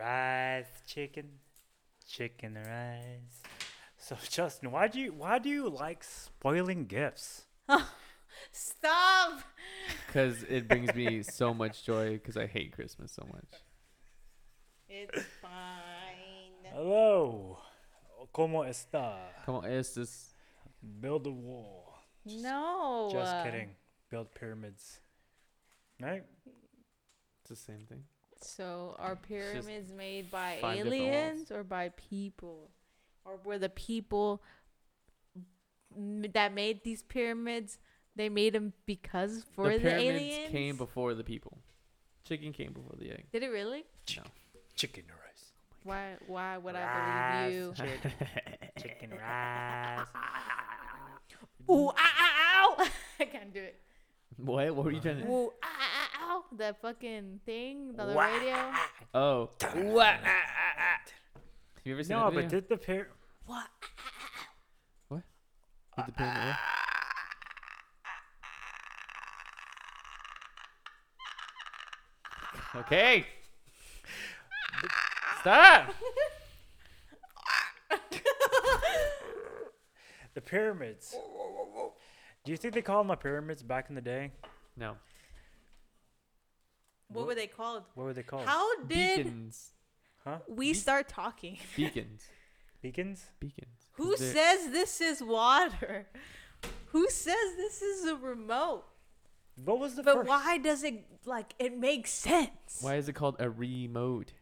rice, chicken, chicken rice. So Justin, why do you why do you like spoiling gifts? Stop. Because it brings me so much joy because I hate Christmas so much. It's fine. Hello. ¿Cómo está? Come on, it's just Build a wall. No. Just kidding. Build pyramids. Right? it's the same thing. So are just pyramids made by find different walls. aliens or by people? Or were the people that made these pyramids, they made them because for the, the pyramids aliens? came before the people. Chicken came before the egg. Did it really? No. Chicken rice. Why why would I believe you? Chicken, chicken rice. Ooh, ah, ah, ow! I can't do it. What? What were you trying to? Ooh, ah, ah, ow! That fucking thing on the Wah. radio. Oh. What? Have you ever seen No, that but video? did the pyramid? What? What? Did the pyramid what? Okay. Stop. The pyramids. Do you think they called them the pyramids back in the day? No. What were they called? What were they called? How did Beacons. Huh? we start talking? Beacons. Beacons? Beacons. Who They're- says this is water? Who says this is a remote? What was the But first? why does it like it makes sense? Why is it called a remote?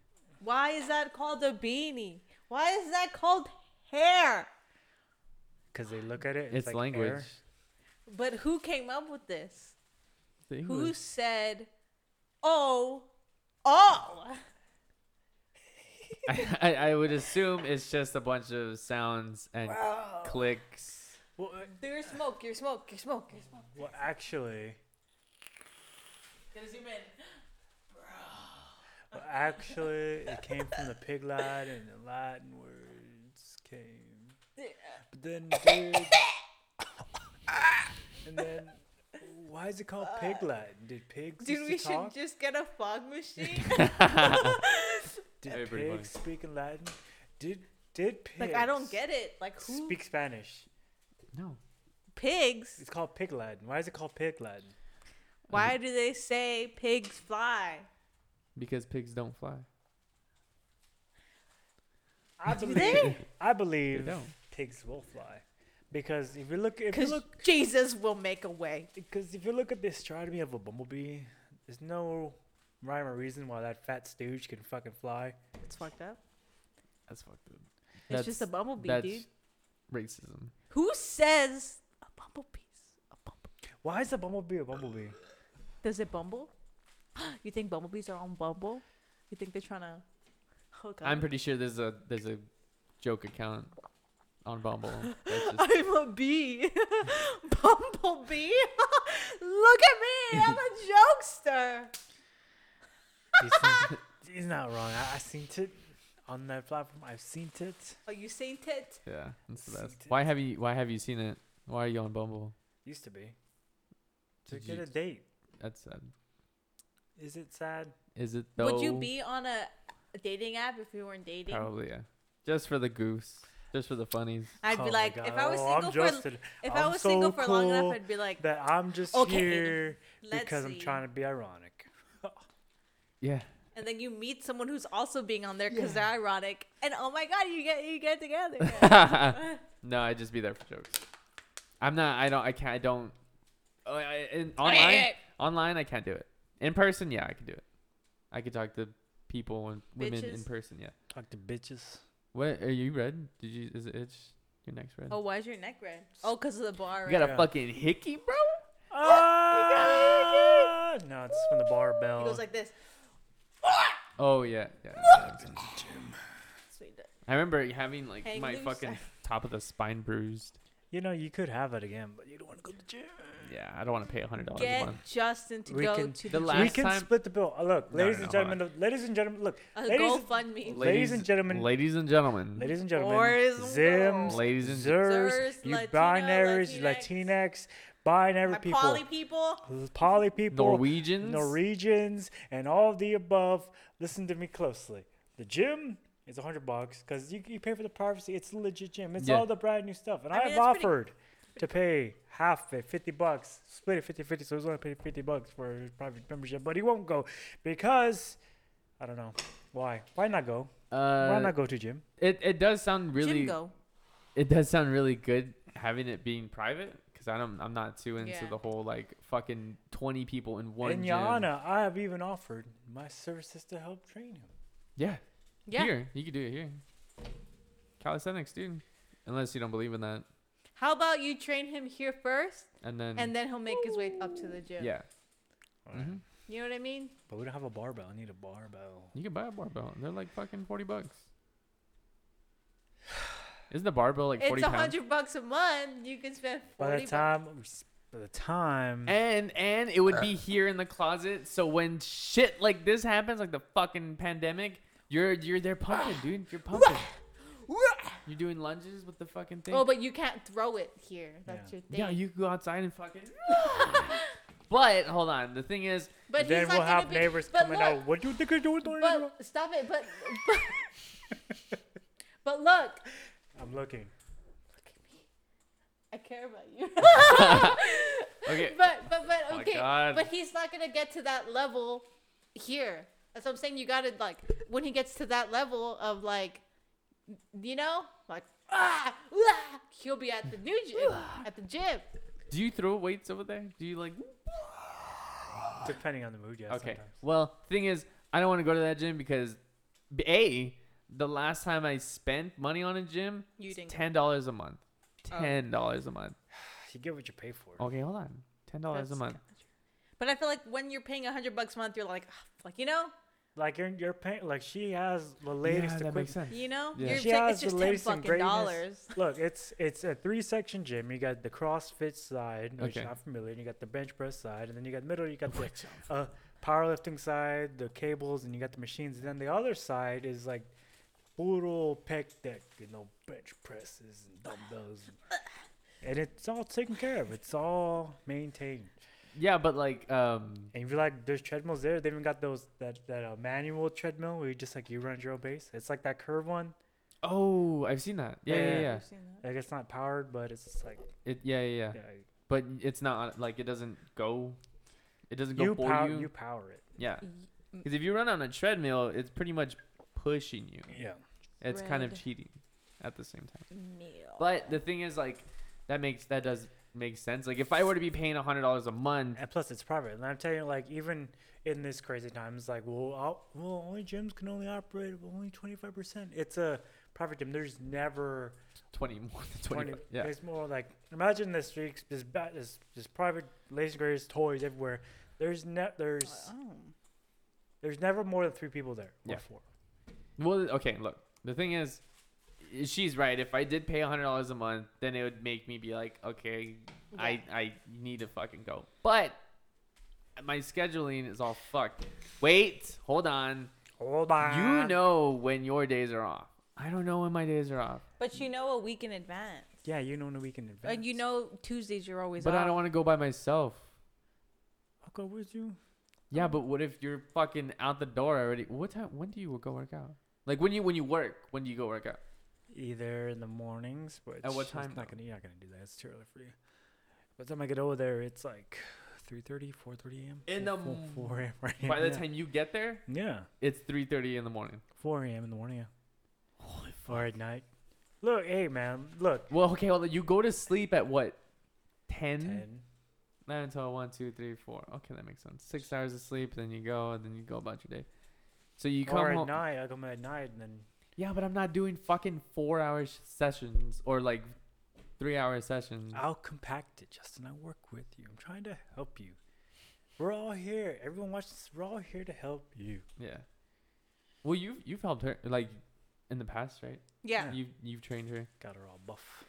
Why is that called a beanie? Why is that called hair? Because they look at it. It's, like language. air. But who came up with this? Who said, "Oh, oh"? I, I, I would assume it's just a bunch of sounds and clicks. Well, uh, Your smoke, your smoke, your smoke, your smoke. well, actually, Gonna zoom in. well, actually, it came from the pig Latin, and the Latin words came. Yeah. But then, dude, and then, why is it called pig uh, Latin? Did pigs Dude, used we to should just get a fog machine. Did That'd be pretty pigs speak in Latin? Did did pigs like I don't get it. Like who speak Spanish? No. pigs? It's called pig Latin. Why is it called pig Latin? Why do they say pigs fly? Because pigs don't fly. I Do believe. they? I believe don't. pigs will fly, because if you look, if you look, Jesus will make a way. because if you look at the astronomy of a bumblebee, there's no rhyme or reason why that fat stooge can fucking fly. It's fucked up. That's fucked up. It's just a bumblebee, That's dude. racism. Who says a bumblebee's a bumblebee? Why is a bumblebee a bumblebee? Does it bumble? you think bumblebees are on Bumble? You think they're trying to hook up? I'm pretty sure there's a there's a joke account on Bumble. Just, I'm a bee. Bumblebee? Look at me. I'm a jokester. He's, he's not wrong. I, I seen it on that platform. I've seen it. Are you saying it? yeah, that's the best. Why have you Why have you seen it? Why are you on Bumble? Used to be. To Did get you- a date. That's sad. Is it sad? Is it though? Would you be on a, a dating app if you weren't dating? Probably yeah. Just for the goose. Just for the funnies. I'd Oh be my like, if I was Oh, single I'm for Justin. if i I'm was so single for long enough, I'd be like, that I'm just Okay, here let's because I'm trying to be ironic. Yeah. and then you meet someone who's also being on there because they're ironic, and oh my god, you get you get together. no, I'd just be there for jokes. I'm not. I don't. I can't. I don't. Oh, I, in, online, online, I can't do it. In person, yeah, I can do it. I could talk to people and women in person. Yeah. Talk to bitches. What are you red? Did you? Is it itch? Your neck's red. oh, why is your neck red? Oh, because of the bar. you got right? a Yeah. fucking hickey, bro. Ah! No, it's from the barbell. He goes like this. Oh yeah. yeah, yeah. Sweet. I remember having like Hang my loose. fucking top of the spine bruised. You know, you could have it again, but you don't want to go to the gym. Yeah, I don't want to pay a hundred dollars a Get month. Justin to We go can- to The the, last we can time- split the bill. Uh, look, No, ladies no, and hold gentlemen, the- ladies and gentlemen, look, a ladies, GoFundMe. ladies and gentlemen, ladies and gentlemen, ladies and gentlemen, Boys and Zims, girls. ladies and Zers, Zers, you Latino, binaries, you Latinx. Latinx, binary My people, poly people. poly people, Norwegians. Norwegians, and all of the above. Listen to me closely. The gym is a hundred bucks because you, you pay for the privacy. It's a legit gym. It's Yeah. all the brand new stuff, and I mean, I've it's pretty- offered to pay half of it, fifty bucks, split it 50-50, so he's only paying fifty bucks for his private membership, but he won't go because I don't know why. Why not go? Why Uh, not go to gym? it it does sound really. Jim go. It does sound really good having it being private because I don't. I'm not too into Yeah. the whole like fucking twenty people in one In gym. Yana, I have even offered my services to help train him. Yeah. Yeah. Here, you could do it here. Calisthenics, dude. Unless you don't believe in that, How about you train him here first, and then and then he'll make his way up to the gym. yeah. Alright. hmm You know what I mean? But we don't have a barbell. I need a barbell. You can buy a barbell. They're like fucking forty bucks. Isn't the barbell like it's forty a pounds? hundred bucks a month. You can spend By forty. the bucks. time, we s- by the time, And and it would be here in the closet. So when shit like this happens, like the fucking pandemic, you're you're there pumping, dude. You're pumping. You're doing lunges with the fucking thing. Oh, but you can't throw it here. That's Yeah. your thing. yeah, you can go outside and fucking. but hold on, the thing is, But then he's we'll not gonna have be, neighbors but coming look, out. What do you think you're doing? But stop it. But but, but look, I'm looking. Look at me. I care about you. okay, but but but Oh my okay. God. but he's not gonna get to that level here. That's what I'm saying. You gotta like when he gets to that level of like, you know, like ah, ah he'll be at the new gym at the gym. do you throw weights over there? Do you like? Depending on the mood, yeah. Okay. Sometimes. Well, thing is, I don't want to go to that gym because, a the last time I spent money on a gym, You didn't. ten dollars a month. Oh. Ten dollars a month. You get what you pay for. Okay, hold on. Ten dollars a month. But I feel like when you're paying a hundred bucks a month, you're like, ah, like you know, Like you're you're paying. Like she has the latest yeah, that makes sense. you know, Yeah. you're She saying has it's the just ten latest and fucking dollars. Look, it's it's a three section gym. You got the CrossFit side, which Okay. I'm familiar. You got the bench press side, and then you got middle. You got the uh, powerlifting side, the cables, and you got the machines. And then the other side is like puro pec deck, you know, bench presses and dumbbells, and it's all taken care of. It's all maintained. Yeah, but like, um, And if you like, there's treadmills there. They even got those that that uh, manual treadmill where you just like you run your own pace. It's like that curve one. oh, I've seen that. Yeah, yeah, Yeah. yeah. I've seen that. Like it's not powered, but it's just like It, yeah, yeah, yeah. yeah, But it's not like it doesn't go. It doesn't go you for power you. you power it. Yeah, because if you run on a treadmill, it's pretty much pushing you. Yeah. It's kind of cheating at the same time. meal. But the thing is, like, that makes that does make sense. Like, if I were to be paying a hundred dollars a month, And plus, it's private. And I'm telling you, like even in this crazy times, like well, I'll, well, only gyms can only operate at only 25 percent. It's a private gym. There's never twenty more than 20. twenty. Yeah, It's more like imagine the streaks, this ba- this this private lazy graders toys everywhere. There's ne- there's Oh. there's never more than three people there. Yeah. Or four. Well, okay. Look, the thing is, i- she's right. If I did pay a hundred dollars a month, then it would make me be like, okay, I I need to fucking go. But my scheduling is all fucked. Wait, hold on. Hold on. You know when your days are off. I don't know when my days are off. But you know a week in advance. Yeah, you know in a week in advance. And you know Tuesdays you're always But off. I don't want to go by myself. I'll go with you. Yeah, but what if you're fucking out the door already? What time? When do you go work out? Like when you when you work, when do you go work out? Either in the mornings, but At what time, Not gonna, you're not gonna do that. It's too early for you. By the time I get over there, it's like 3:30, 4:30 a.m. In the four- 4 a.m. Right? By the yeah. time you get there, Yeah, it's three thirty in the morning. 4 a.m. in the morning. Yeah. Or at night. Look, hey man, look. Well, okay, well you go to sleep at what? 10? 10. 9 until 1, 2, 3, 4. Okay, that makes sense. Six hours of sleep, then you go, and then you go about your day. So you come or at home. night. I come at night and then Yeah, but I'm not doing fucking four hour sessions or like three hour sessions. I'll compact it, Justin. I work with you. I'm trying to help you. We're all here. Everyone watches. We're all here to help you. Yeah. Well, you've you've helped her like in the past, right? Yeah. You've you've trained her. Got her all buff.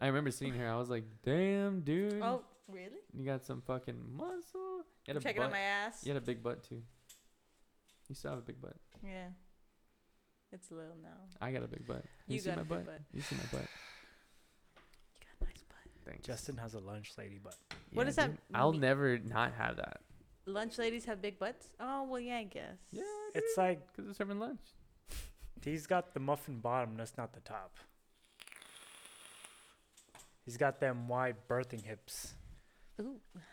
I remember seeing her. I was like, damn, dude. Oh, really? You got some fucking muscle. You had a Checking butt. out my ass. You had a big butt too. You still have a big butt. Yeah. It's little now. I got a big butt. You, You see got my a butt? butt. You see my butt? You got a nice butt. Thanks. Justin has a lunch lady butt. What does that dude. I'll never not have that. Lunch ladies have big butts. Oh well, yeah, I guess. Yeah, It's like because they're serving lunch. he's got the muffin bottom. That's not the top. He's got them wide birthing hips. Ooh.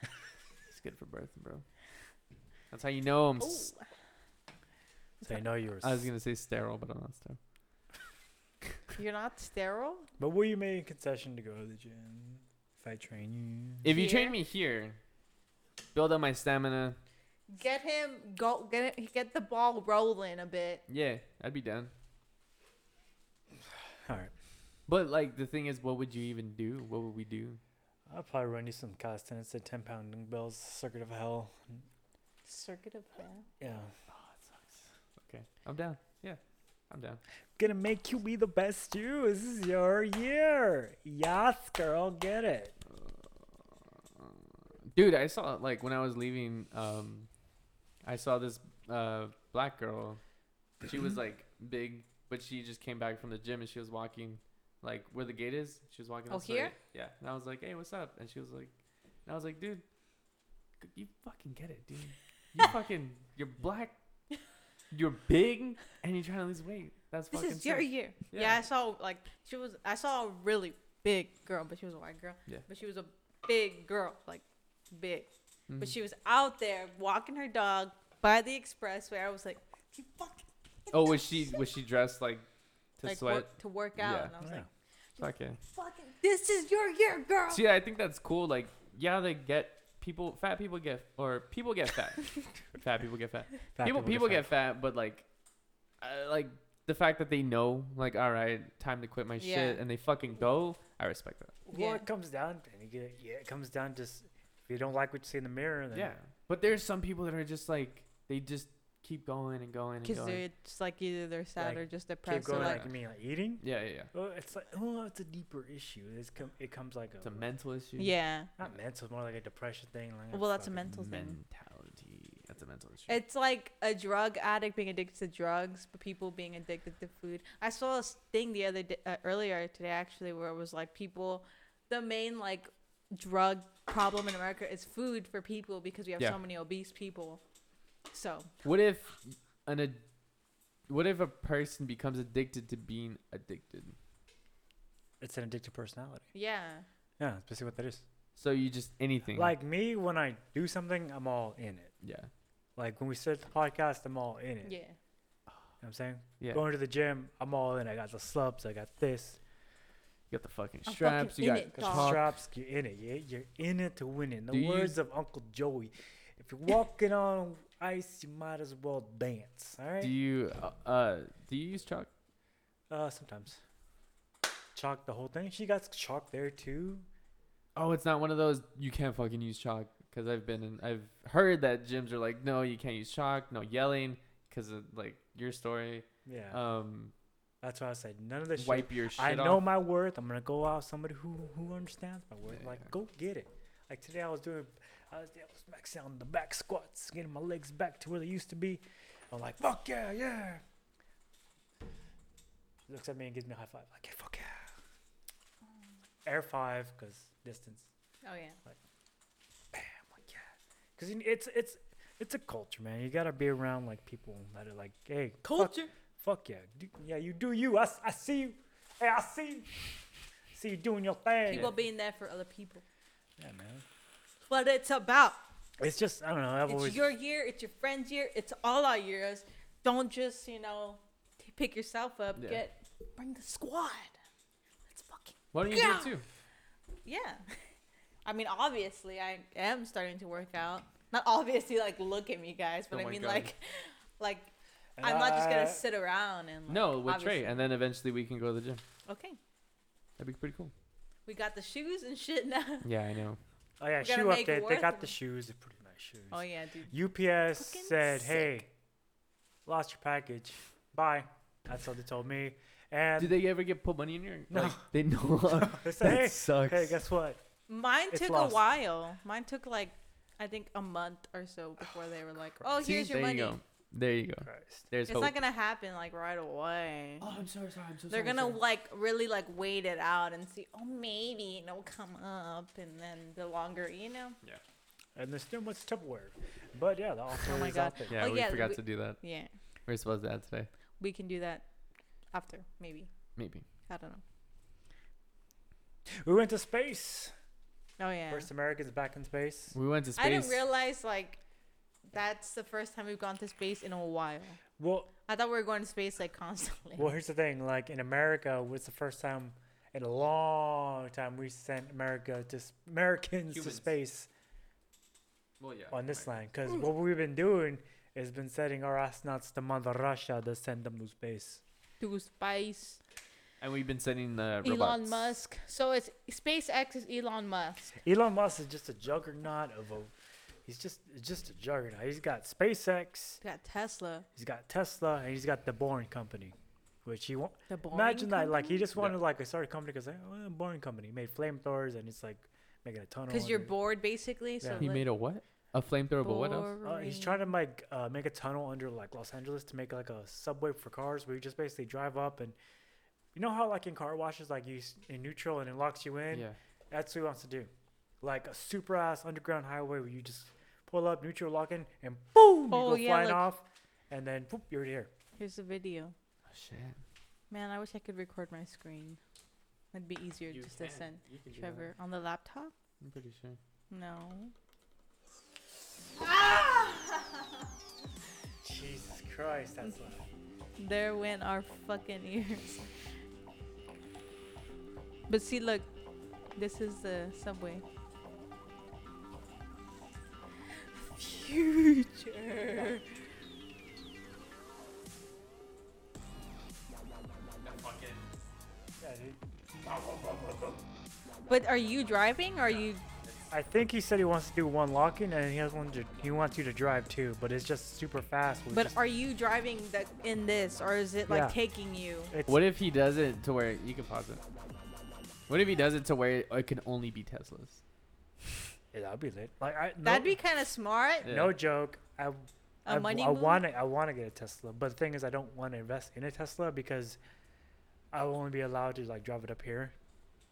It's good for birth, bro. That's how you know I'm. Ooh. S- So I know you were. I was gonna say sterile, but I'm not sterile. You're not sterile. But will you make a concession to go to the gym if I train you? If you Here? train me here, build up my stamina. Get him go get it, get the ball rolling a bit. Yeah, I'd be down. All right. But like the thing is, what would you even do? What would we do? I'll probably run you some calisthenics at 10 pound dumbbells, circuit of hell. Circuit of hell. Yeah. It sucks. Okay, I'm down. Yeah, I'm down. Gonna make you be the best you. This is your year. Yes, girl, get it. Dude, I saw like when I was leaving, um, I saw this uh black girl. She was like big, but she just came back from the gym and she was walking like where the gate is. She was walking. Oh, this way. here? Yeah, and I was like, "Hey, what's up?" And she was like, and I was like, "Dude, you fucking get it, dude. You fucking, you're black, you're big, and you're trying to lose weight. That's This fucking is your sick." year. Yeah. Yeah. I saw like she was. I saw a really big girl, but she was a white girl. Yeah. But she was a big girl, like big. But Mhm. she was out there walking her dog by the expressway. I was like, you fucking Oh, was she was she dressed like to like sweat? work, to work out, Yeah. and I was Yeah. like, Fuck yeah. fucking, this is your year, girl. See, I think that's cool. Like, yeah, they get people, fat people get, or people get fat. fat people get fat. Fat people people fat. get fat, but like, uh, like the fact that they know, like, all right, time to quit my Yeah. shit, and they fucking go. I respect that. Well, Yeah. it comes down, and you get, yeah, it comes down just if you don't like what you see in the mirror, then Yeah, but there's some people that are just like they just keep going and going and Because going. they're just like either they're sad Like, or just keep depressed. going. or Like, like, you mean like eating? Yeah, yeah, yeah. Well, it's like oh, it's a deeper issue. It's com- it comes like a, It's a a, mental issue. yeah. not mental, more like a depression thing. Like, Well, that's a fucking- mental thing. mentality. That's a mental issue. It's like a drug addict being addicted to drugs, but people being addicted to food. I saw a s- thing the other day, uh, earlier today actually, where it was like people, the main like drug problem in America is food for people because we have Yeah. so many obese people. So What if an ad- what if a person becomes addicted to being addicted? It's an addictive personality. yeah, Yeah, that's basically what that is. So you just anything. Like me, when I do something, I'm all in it. yeah, Like when we start the podcast, I'm all in it. yeah. You know what I'm saying? yeah. Going to the gym, I'm all in. I got the slubs, I got this. You got the fucking I'm straps. fucking You in got it, dog. the straps, you're in it. Yeah? You're in it to win it. In the Do you- words of Uncle Joey, if you're walking on ice, you might as well dance. All right? Do you uh, uh do you use chalk? uh, sometimes. Chalk the whole thing. She got chalk there too. Oh, it's not one of those you can't fucking use chalk because I've been in. I've heard that gyms are like, no, you can't use chalk, no yelling, because of like your story. Yeah. Um, That's why I said none of this shit. wipe your shit I know off. my worth. I'm gonna go out somebody who who understands my worth. Yeah, like, yeah. go get it. Like today, I was doing, I was, I was maxing on the back squats, getting my legs back to where they used to be. I'm like, fuck yeah, yeah. He looks at me and gives me a high five. Like, hey, fuck yeah. Um. Air five, cause distance. Oh yeah. Bam, like yeah. Cause you- it's it's it's a culture, man. You gotta be around like people that are like, hey, fuck- Fuck, yeah, do, yeah. You do you. I, I see you. Hey, I see you. See you doing your thing. People being there for other people. Yeah, man. What it's about. It's just I don't know. I've It's always your year. It's your friend's year. It's all our years. Don't just you know t- pick yourself up. Yeah. Get bring the squad. Let's fucking Why don't you Yeah. do it too? yeah. I mean, obviously, I am starting to work out. Not obviously, like look at me, guys, but Oh I mean, God. like, like And I'm not just gonna sit around and like, No, with Trey, and then eventually we can go to the gym. Okay, That'd be pretty cool. we got the shoes and shit now. Yeah, I know. Oh yeah, shoe update. They got of the shoes. They're pretty nice shoes. Oh yeah, dude. UPS Fucking said, sick. "Hey, lost your package. Bye." That's what they told me. And Did they ever get put money in your? No. Like, they know. they said, that "Hey, sucks. hey, guess what? Mine It's took lost. a while. Mine took like I think a month or so before they were like, "Oh, See, here's your there money." you go. There you go. Christ. There's It's hope. not gonna happen like right away. oh, I'm sorry, sorry. I'm so They're gonna like really like wait it out and see. Oh, maybe it'll come up, and then the longer you know. Yeah. And there's still much Tupperware. But yeah, the oh offer Oh my is God. out there. Yeah, Oh, we yeah, forgot we- to do that. Yeah, We're supposed to add today. we can do that after maybe. Maybe. I don't know. We went to space. Oh yeah. First Americans back in space. We went to space. I didn't realize like that's the first time we've gone to space in a while. Well, I thought we were going to space like constantly. well, here's the thing. Like in America, was the first time in a long time we sent America to Americans Humans. to space well, yeah. on this land. Because hmm. what we've been doing is been sending our astronauts to Mother Russia to send them to space. to space. And we've been sending the Elon robots. Musk. So it's SpaceX is Elon Musk. Elon Musk is just a juggernaut of a. He's just just a juggernaut. He's got SpaceX, We got Tesla. he's got Tesla, and he's got the Boring Company, which he won't. The Boring Imagine that, like he Company? just Yeah. wanted like a start a company because like, oh, Boring Company made flamethrowers and it's like making a tunnel. Because you're under- bored, basically. So Yeah. He like, made a what? A flamethrower, but what else? Uh, he's trying to make uh, make a tunnel under like Los Angeles to make like a subway for cars where you just basically drive up and you know how like in car washes like you s- in neutral and it locks you in. Yeah. That's what he wants to do, like a super ass underground highway where you just pull up neutral lock in and boom Oh, you go yeah, flying like- off and then boop you're here. Here's the video. Oh, shit. Man, I wish I could record my screen. It'd be easier You just to send You can do that. Trevor on the laptop. I'm pretty sure. No. Jesus Christ, that's loud. There went our fucking ears. But see, look, this is the subway. Future. Yeah, dude. But are you driving? Or are you? I think he said he wants to do one locking and he has one to, he wants you to drive too, but it's just super fast. with But just- are you driving the, in this, or is it like Yeah. taking you? it's, What if he does it to where you can pause it? What if he does it to where it can only be Teslas? Yeah, that'd be lit. Like I, no, That'd be kind of smart. Yeah. no joke. I A I, money I move? want to I want to get a Tesla, but the thing is I don't want to invest in a Tesla because I will only be allowed to like drive it up here.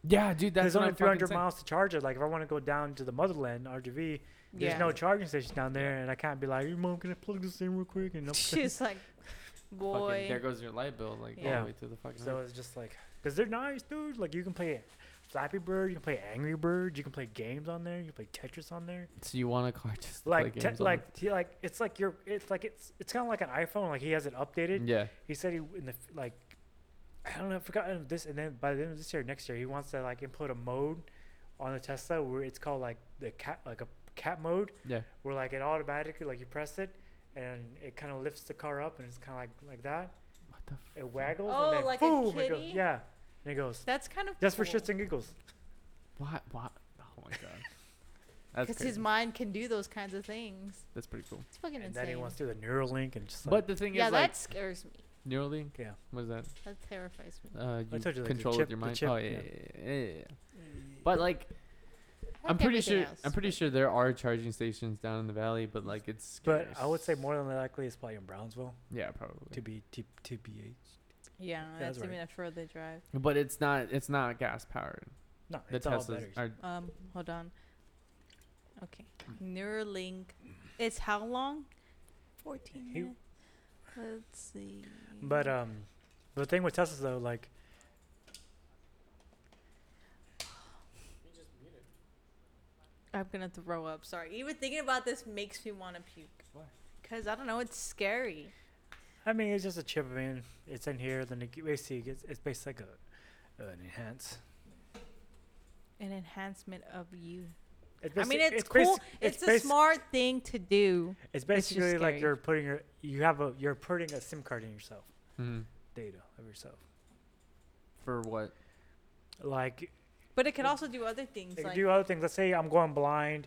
Yeah, dude, that's There's what only I'm fucking 300 saying. miles to charge it. Like if I want to go down to the motherland, RGV, there's Yeah. no charging station down there, and I can't be like, "Hey, mom, can I plug this in real quick?" And I'm She's like, Fucking, boy. there goes your light bill, like all Yeah. the way to the fucking. So roof. it's just like, cause they're nice, dude. Like you can play Flappy Bird, you can play Angry Bird, you can play games on there, you can play Tetris on there. So you want a car just to Like, play te- games on like, t- like it's like you're, it's like it's, it's kind of like an iPhone. Like he has it it? updated. Yeah. He said he in the like, I don't know, I forgot if this, and then by the end of this year, next year, he wants to like input a mode on the Tesla where it's called like the cat, like a cat mode, Yeah. where like it automatically like you press it, and it kind of lifts the car up, and it's kind of like like that. What the? F- It waggles, Oh, and then like a boom, it goes, kitty? yeah, and it goes. That's kind of Just for cool. shits and giggles. what? What? Oh my god. That's Because crazy. his mind can do those kinds of things. That's pretty cool. It's fucking And then he wants to do the Neuralink and just like. But the thing is Yeah, is, that like scares me. Neuralink. Yeah. What is that? That terrifies me. Uh, you told you, like, the control chip- with your the mind. chip, oh yeah, yeah. yeah, yeah, yeah, yeah. But like, I'm Like pretty everything sure. else, I'm pretty but- sure there are charging stations down in the valley, but like it's. but scarce. I would say more than likely it's probably in Brownsville Yeah, probably. to be to, to be Yeah, That's that's right. even a further drive. But it's not. It's not gas powered. no. The It's all Teslas batteries. are. Um, hold on. Okay, Neuralink. It's how long? Fourteen He- minutes. Let's see. But um, the thing with Teslas though, like I'm gonna throw up. Sorry. Even thinking about this makes me want to puke. Why? Cause I don't know. It's scary. I mean, it's just a chip I mean, It's in here. Then it basically gets it's basically like a an enhance. An enhancement of you. It's I mean, basic- it's, basic- cool. It's, a smart thing to do. It's just basically like you're putting your you have a you're putting a SIM card in yourself, Mhm. data of yourself. For what? Like But it could also do other things. They can Like, do other things. Let's say I'm going blind,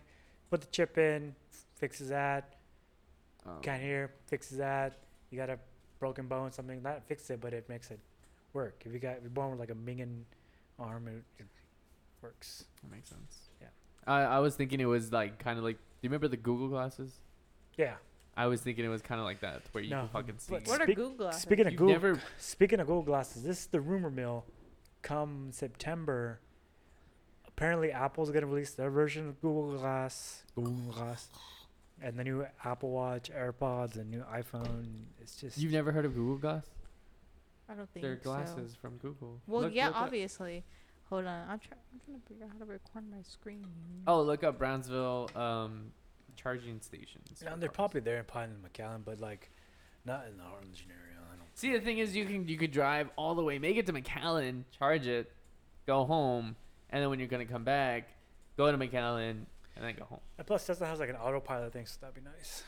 put the chip in, fixes that. Um, Can't hear, fixes that. You got a broken bone, something that fixes it, but it makes it work. If you got if you're born with like a minging arm, it, it works. That makes sense. Yeah. I I was thinking it was like kind of like. Do you remember the Google glasses? Yeah, I was thinking it was kind of like that, where you No, can fucking see. but What are Speak- Google glasses? Speaking of You've Google, never speaking of Google glasses, this is the rumor mill. Come September, apparently Apple's gonna release their version of Google Glass, Google Glass, and the new Apple Watch, AirPods, and new iPhone. It's just You've never heard of Google Glass? I don't think They're so. glasses from Google. Well, Look- yeah, look up- obviously. Hold on, I'm trying. I'm trying to figure out how to record my screen. Oh, look up Brownsville um, charging stations. No, they're cars. probably there in Pine and McAllen, but like not in the Harlingen area. I don't. See, the thing is, you can you could drive all the way, make it to McAllen, charge it, go home, and then when you're gonna come back, go to McAllen, and then go home. And plus, Tesla has like an autopilot thing, so that'd be nice.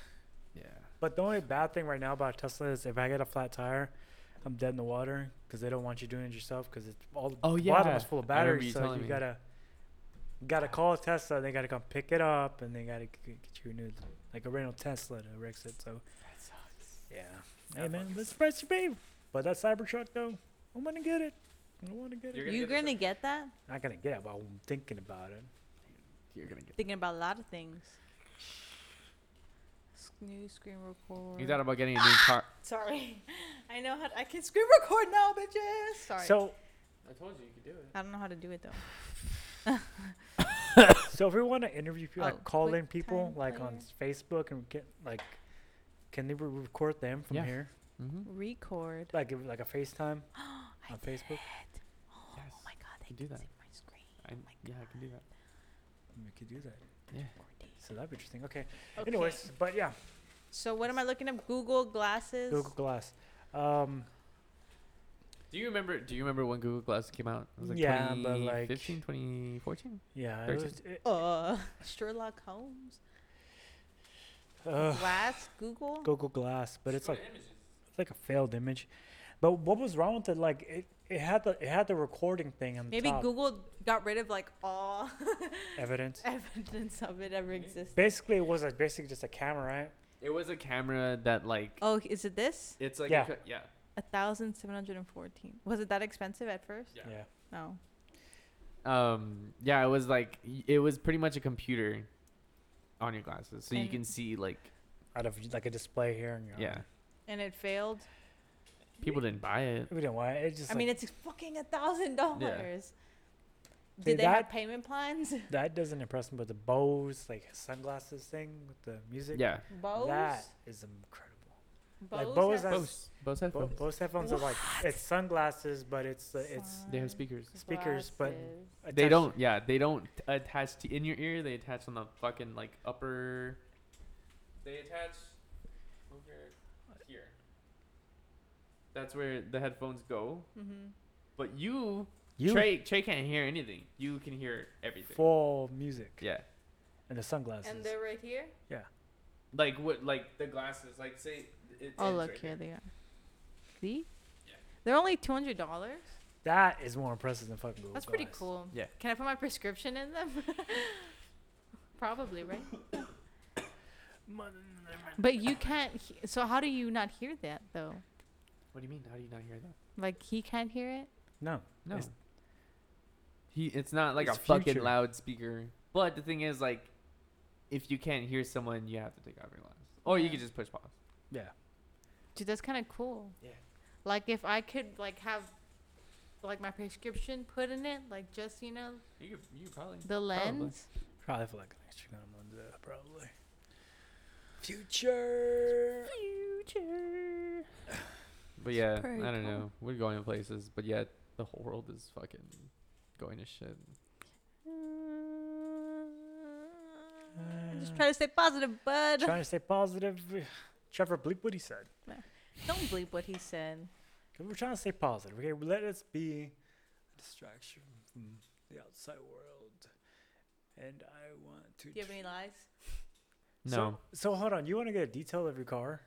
Yeah. But the only bad thing right now about Tesla is if I get a flat tire, I'm dead in the water because they don't want you doing it yourself because it's all Oh, the bottom is full of batteries. you So you me. gotta gotta call Tesla. They gotta come pick it up and they gotta g- get you a new like a rental Tesla to Rex it. So That sucks. yeah, That hey man, fucking let's press your babe. But that Cybertruck though, I'm gonna get it. I want to get You're it. gonna You get the gonna truck. get that? Not gonna get it, but I'm thinking about it. You're gonna get. Thinking about a lot of things. S- New screen record. You thought about getting a new car? Sorry, I know how. To, I can screen record now, bitches. Sorry. So I told you you could do it. I don't know how to do it though. so if we want to interview people, Oh, like call in people time like on. Facebook and get like, can they re- record them from Yeah. here? Mm-hmm. Record. Like if- like a FaceTime on Facebook. it. Oh, Yes. my god, they can can do that. see my screen. I, my yeah, I can do that. We could do that. Yeah. So that'd be interesting. Okay. Okay. Anyways, but yeah, So what am I looking at? Google glasses. Google Glass. Um, Do you remember? Do you remember when Google Glass came out? It was like Yeah, but, like- 2015, 2014. yeah. It Thirteen. was, it, Uh, Sherlock Holmes. uh, Glass. Google. Google Glass, but it's like it's like a failed image. But what was wrong with it? Like it, it had the it had the recording thing on the Maybe top. Google got rid of like all evidence. evidence of it ever existed. Basically, it was like basically just a camera, right? It was a camera that like. Oh, is it this? It's like Yeah. A, yeah. A thousand seven hundred and fourteen. Was it that expensive at first? Yeah. Yeah. No. Um. Yeah. It was like it was pretty much a computer on your glasses, so you can see like Out of like a display here. And your yeah. arm. And it failed. People didn't buy it. We didn't want it. It just. I like, mean, it's fucking a thousand dollars. See, Did they have payment plans? that doesn't impress me. But the Bose like sunglasses thing with the music. Yeah. Bose. That is incredible. Bose. like Bose has- has- Bose. Bose headphones. Bose headphones are like it's sunglasses, but it's the it's They have speakers. speakers, but Glasses. They don't. Yeah. They don't attach to in your ear. They attach on the fucking like upper. They attach over here. That's where the headphones go. Mhm. But you, You Trey, Trey can't hear anything. You can hear everything. full music Yeah. and the sunglasses. And they're right here. Yeah. Like what? Like the glasses. Like say. It Oh look, right here they are. See? Yeah. They're only two hundred dollars. that is more impressive than fucking Google That's pretty Glass. cool. Yeah. Can I put my prescription in them? Probably, right? But you can't. He- so how do you not hear that though? What do you mean? How do you not hear that? Like he can't hear it. No, No. It's- He. It's not like It's a fucking loudspeaker. But the thing is, like, if you can't hear someone, you have to take off your glasses, or you Yeah. could just push pause. yeah. Dude, that's kind of cool. Yeah. Like if I could like have like my prescription put in it, like just you know You could, you could probably. the lens. Probably for like an extra kind of month, uh, probably. Future. Future. But yeah, I don't cool. know. We're going places, but yet the whole world is fucking going to shit. Just try to stay positive, bud. Trying to stay positive. Trevor, bleep what he said. Don't bleep what he said. we're trying to stay positive. Okay, let us be a distraction from the outside world. And I want to. Do you have any lies? No, So, so hold on. You want to get a detail of your car?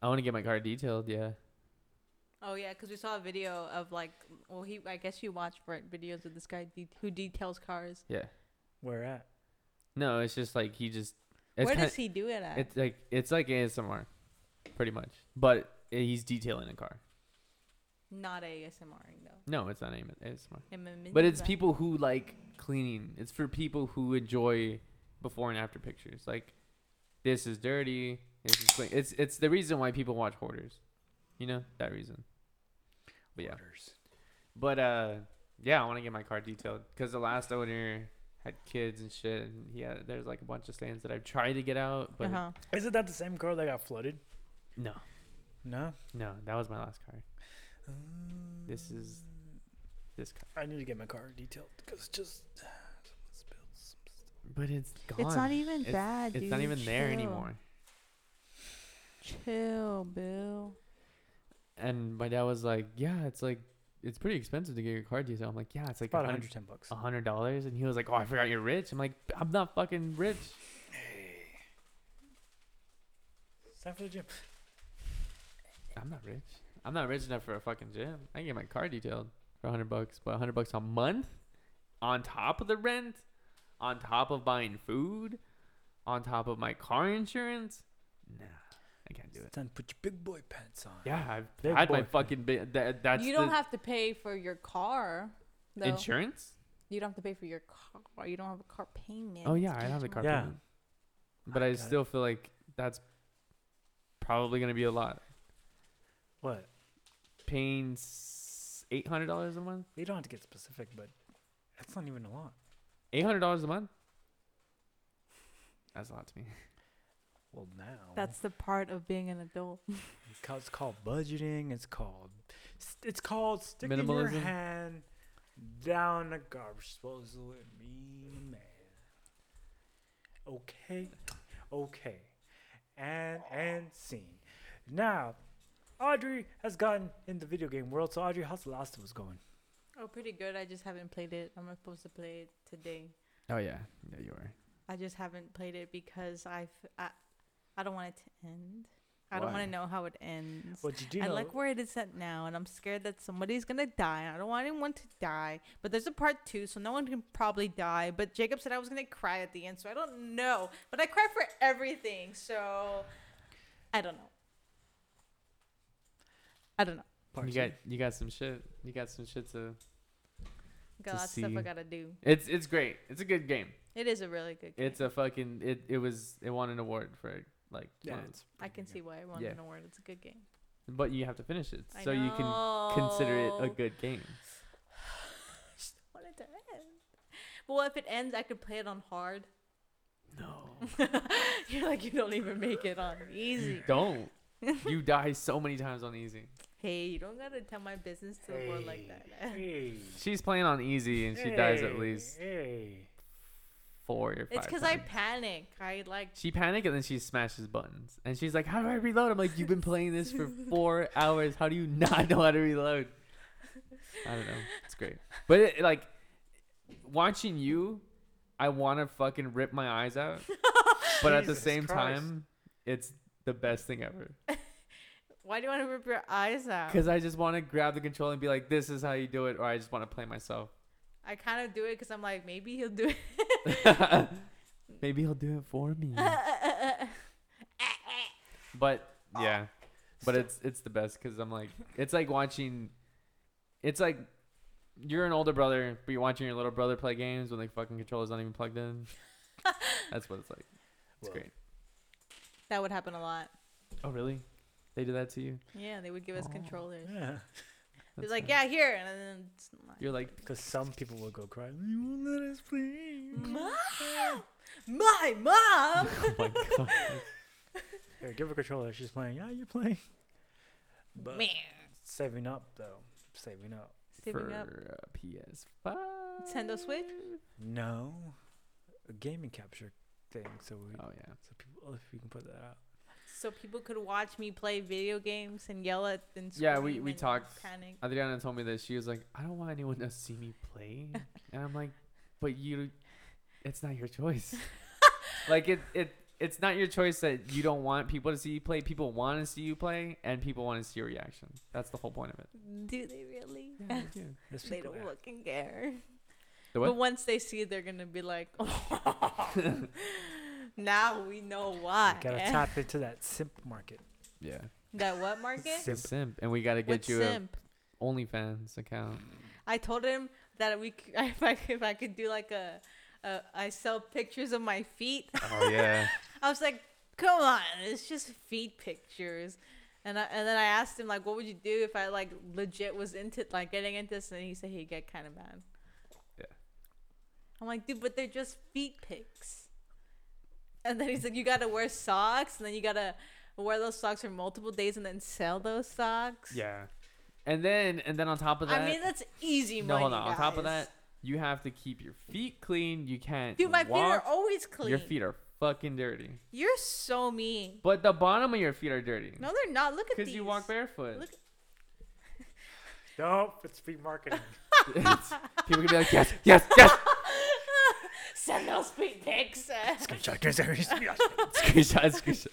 I want to get my car detailed. Yeah. Oh yeah, because we saw a video of like, well, he I guess you watched for videos of this guy de- who details cars. Yeah. Where at? No, it's just like he just. It's Where kinda, does he do it at? It's like it's like ASMR, pretty much. But eh, he's detailing a car. Not ASMR though. No, it's not ASMR. Him But it's people who like cleaning. It's for people who enjoy before and after pictures. Like, this is dirty. It's just clean. It's it's the reason why people watch Hoarders. You know that reason. But yeah. Waters. But uh, yeah, I want to get my car detailed because the last owner had kids and shit, and yeah, there's like a bunch of stains that I've tried to get out, but Uh-huh. Isn't that the same car that got flooded? no, No. no, that was my last car. This is this car, I need to get my car detailed because it's just someone spilled some stuff. but it's gone. It's not even It's- bad, It's dude. not even there anymore. Chill, Bill. And my dad was like, "Yeah, it's like it's pretty expensive to get your car detailed." I'm like, "Yeah, it's like About a 110 bucks. hundred dollars," and he was like, "Oh, I forgot you're rich." I'm like, "I'm not fucking rich." Hey. It's time for the gym. I'm not rich. I'm not rich enough for a fucking gym. I can get my car detailed for a hundred bucks, but a hundred bucks a month, on top of the rent, on top of buying food, on top of my car insurance. Nah, I can't do It's it. time to put your big boy pants on. Yeah, I've Big had my boy. fucking bit. That, that's you don't the have to pay for your car. Though. insurance. You don't have to pay for your car. You don't have a car payment. Oh yeah, I have a car Yeah. payment, but I I got it. still feel like that's probably gonna be a lot. What? Paying eight hundred dollars a month. You don't have to get specific, but that's not even a lot. Eight hundred dollars a month. That's a lot to me. Well, now That's the part of being an adult. it's called, it's called budgeting. It's called it's called sticking your Minimalism. hand down a garbage disposal and being a man. Okay, okay, and and scene. Now, Audrey has gotten in the video game world. So Audrey, how's The Last of Us going? Oh, pretty good. I just haven't played it. I'm supposed to play it today. Oh yeah, yeah, you are. I just haven't played it because I, f- I, I don't want it to end. I don't want to know how it ends. What you do I know? like where it is at now, and I'm scared that somebody's gonna die. I don't want anyone to die, but there's a part two, so no one can probably die. But Jacob said I was gonna cry at the end, so I don't know. But I cry for everything, so I don't know. I don't know. Part you two. got you got some shit. You got some shit to. Got To lots of stuff I gotta do. It's it's great. It's a good game. It is a really good. Game. It's a fucking it. It was it won an award for like. yeah, it's I can see why it won Yeah. an award. It's a good game. but you have to finish it I so you can consider it a know. good game. Just want it to end. But if it ends? I could play it on hard. No. You're like you don't even make it on easy. Don't. you die so many times on easy. Hey, you don't gotta tell my business to the world like that. Hey, She's playing on easy and she dies at least Hey. Four or five. It's because I panic. I like. She panicked and then she smashes buttons. And she's like, How do I reload? I'm like, You've been playing this for four hours. How do you not know how to reload? I don't know. It's great. But it, like, watching you, I want to fucking rip my eyes out. But at the same Christ. time, it's the best thing ever. Why do you want to rip your eyes out? Because I just want to grab the controller and be like, This is how you do it. Or I just want to play myself. I kind of do it because I'm like maybe he'll do it. Maybe he'll do it for me. But yeah, but it's it's the best because I'm like it's like watching. It's like you're an older brother, but you're watching your little brother play games when the fucking controller's not even plugged in. That's what it's like. It's Well, great. that would happen a lot. Oh really? They do that to you? Yeah, they would give us Oh. controllers. Yeah, They're That's like, nice. yeah, here, and then it's like, You're like, because some people will go cry. You won't let us play. mom, my mom. oh my god. Here, give her a controller. She's playing. Yeah, you're playing. But Man, saving up though. Saving up. saving for up. uh, PS5. Nintendo Switch? No, a gaming capture thing. So we, Oh yeah. so people, if we can put that out. So people could watch me play video games and yell at and Yeah, we- we and talked. Panic. Adriana told me this. She was like, I don't want anyone to see me play. and I'm like, but you, it's not your choice. like it, it, it's not your choice that you don't want people to see you play. People want to see you play, and people want to see your reaction. That's the whole point of it. Do they really? Yeah, they do. they don't that- fucking care. The But once they see it, they're gonna be like, now we know why. You gotta tap into that simp market. Yeah. that what market? Simp. Simp. simp, and we gotta get What you simp? a OnlyFans account. I told him that we if I if I could do like a, a I sell pictures of my feet. Oh yeah. I was like, come on, it's just feet pictures. And I, and then I asked him like, what would you do if I like legit was into like getting into this? And he said he'd get kind of mad. Yeah. I'm like, dude, but they're just feet pics. And then he's like, you gotta wear socks, and then you gotta wear those socks for multiple days, and then sell those socks. Yeah. And then and then on top of that, I mean, that's easy no, money. hold on. On top of that, you have to keep your feet clean. You can't. dude, my feet are always clean. Your feet are fucking dirty. You're so mean. But the bottom of your feet are dirty. No, they're not. Look at these. Because you walk barefoot. Look- Nope, it's feet marketing. It's- people can be like, yes, yes, yes. Send those feet pics. screenshot, screenshot.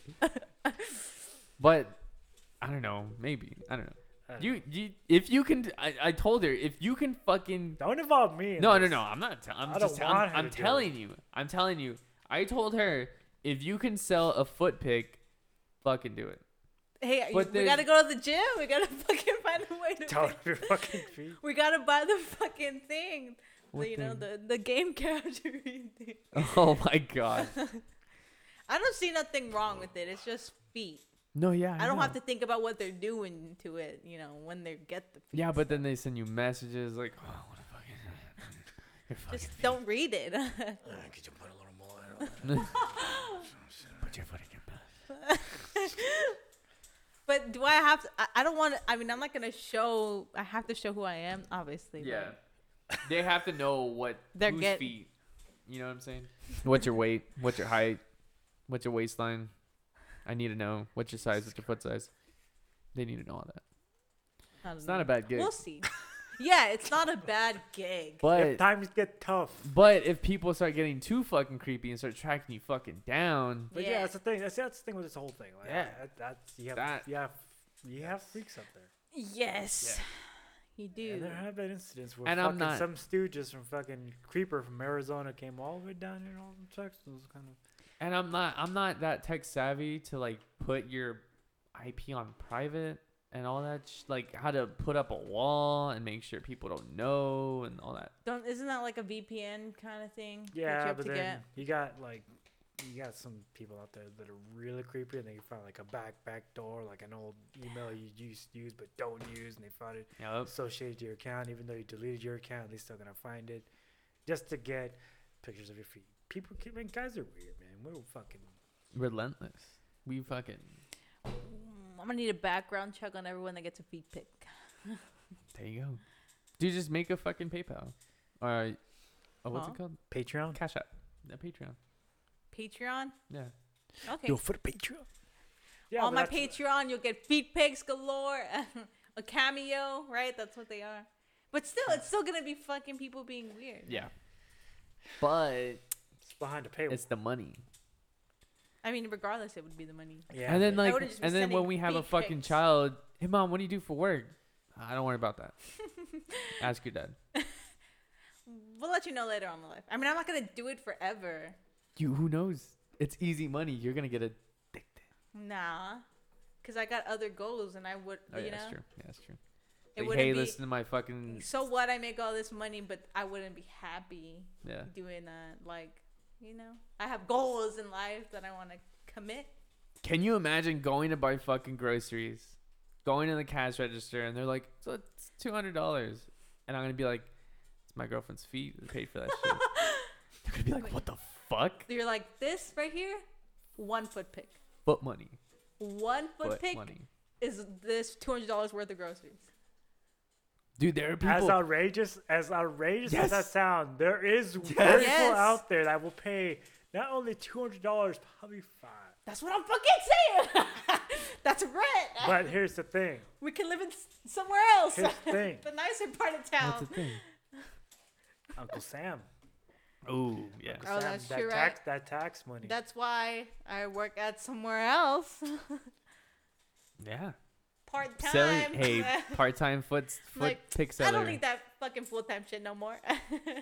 But I don't know. Maybe I don't know. You, you, if you can, I, I told her if you can fucking. Don't involve me. in No, no, this. no. I'm not. T- I'm I just. don't I'm, want her I'm to do telling you. I'm telling you. I told her if you can sell a foot pick, fucking do it. Hey, But we gotta go to the gym. We gotta fucking find a way to. Tell pick- your fucking feet. We gotta buy the fucking thing. The, you know the the game character thing. Oh my god. I don't see nothing wrong with it. It's just feet. No, yeah. I don't have to think about what they're doing to it. You know when they get the. Feet. Yeah, but then they send you messages like, oh, what a fucking. Your fucking Just feet. don't read it. Uh, could you put a little more on? Put your foot in your mouth. but do I have to? I, I don't want to. I mean, I'm not gonna show. I have to show who I am, obviously. but- Yeah. They have to know what They're whose get- feet. You know what I'm saying? What's your weight? What's your height? What's your waistline? I need to know. What's your size? What's your foot size? They need to know all that. I don't It's know. not a bad gig. We'll see. yeah, it's not a bad gig. But If times get tough. but if people start getting too fucking creepy and start tracking you fucking down, But yeah, Yeah. that's the thing. That's, that's the thing with this whole thing. Like, Yeah. that, that's you have That- you have you have freaks up there. Yes, you do. And there have been incidents where And I'm fucking not- some stooges from fucking creeper from Arizona came all the way down here in all from Texas. It was kind of and I'm not I'm not that tech savvy to like put your IP on private and all that sh- like how to put up a wall and make sure people don't know and all that. Don't isn't that like a VPN kind of thing? that you yeah, have but to then get? you got like you got some people out there that are really creepy and they find like a back back door, like an old email you used to use but don't use, and they found it Yep. associated to your account, even though you deleted your account, they're still gonna find it, just to get pictures of your feet. People, keep, man, guys are weird, man. We're fucking. Relentless. We fucking Mm, I'm gonna need a background check on everyone that gets a feet pic. there you go. Dude, just make a fucking PayPal. Or oh, what's Huh? it called? Patreon. Cash App. A Patreon. Patreon. Yeah. Okay. Yo, for the Patreon. Yeah, on my Patreon, you'll get feet pics galore, a cameo, right? That's what they are. But still, it's still gonna be fucking people being weird. Yeah. But It's behind a paywall. it's the money. I mean, regardless, it would be the money. yeah, and then like wouldn't just be and then when sending we have a feet fucking pics. child, hey mom, what do you do for work? I don't worry about that. Ask your dad. We'll let you know later on in life. I mean, I'm not gonna do it forever. You who knows? It's easy money. You're gonna get addicted. Nah, cause I got other goals, and I would, Oh you yeah, know, that's true. Yeah, that's true. it Like, wouldn't hey, be. listen to my fucking So what? I make all this money, but I wouldn't be happy yeah. doing that. Like, you know, I have goals in life that I want to commit. Can you imagine going to buy fucking groceries, going to the cash register, and they're like, "So it's two hundred dollars," and I'm gonna be like, "It's my girlfriend's feet that paid for that shit." They're gonna be like, "What the fuck?" You're like this right here, one foot pick. Foot money. One foot, Foot pick money. is this two hundred dollars worth of groceries. Dude, there are people as outrageous as outrageous as that sound, there is there is Yes. people out there that will pay not only two hundred dollars, probably five. That's what I'm fucking saying. That's right. But here's the thing. we can live in somewhere else. Here's the thing. the nicer part of What's town. the thing? Uncle Sam. Ooh, yeah. Uncle Oh, Sam, that's that true, right? tax that tax money. That's why I work at somewhere else. Yeah. Part time. Selling, hey, part-time foot foot Like, pick I don't need that fucking full time shit no more.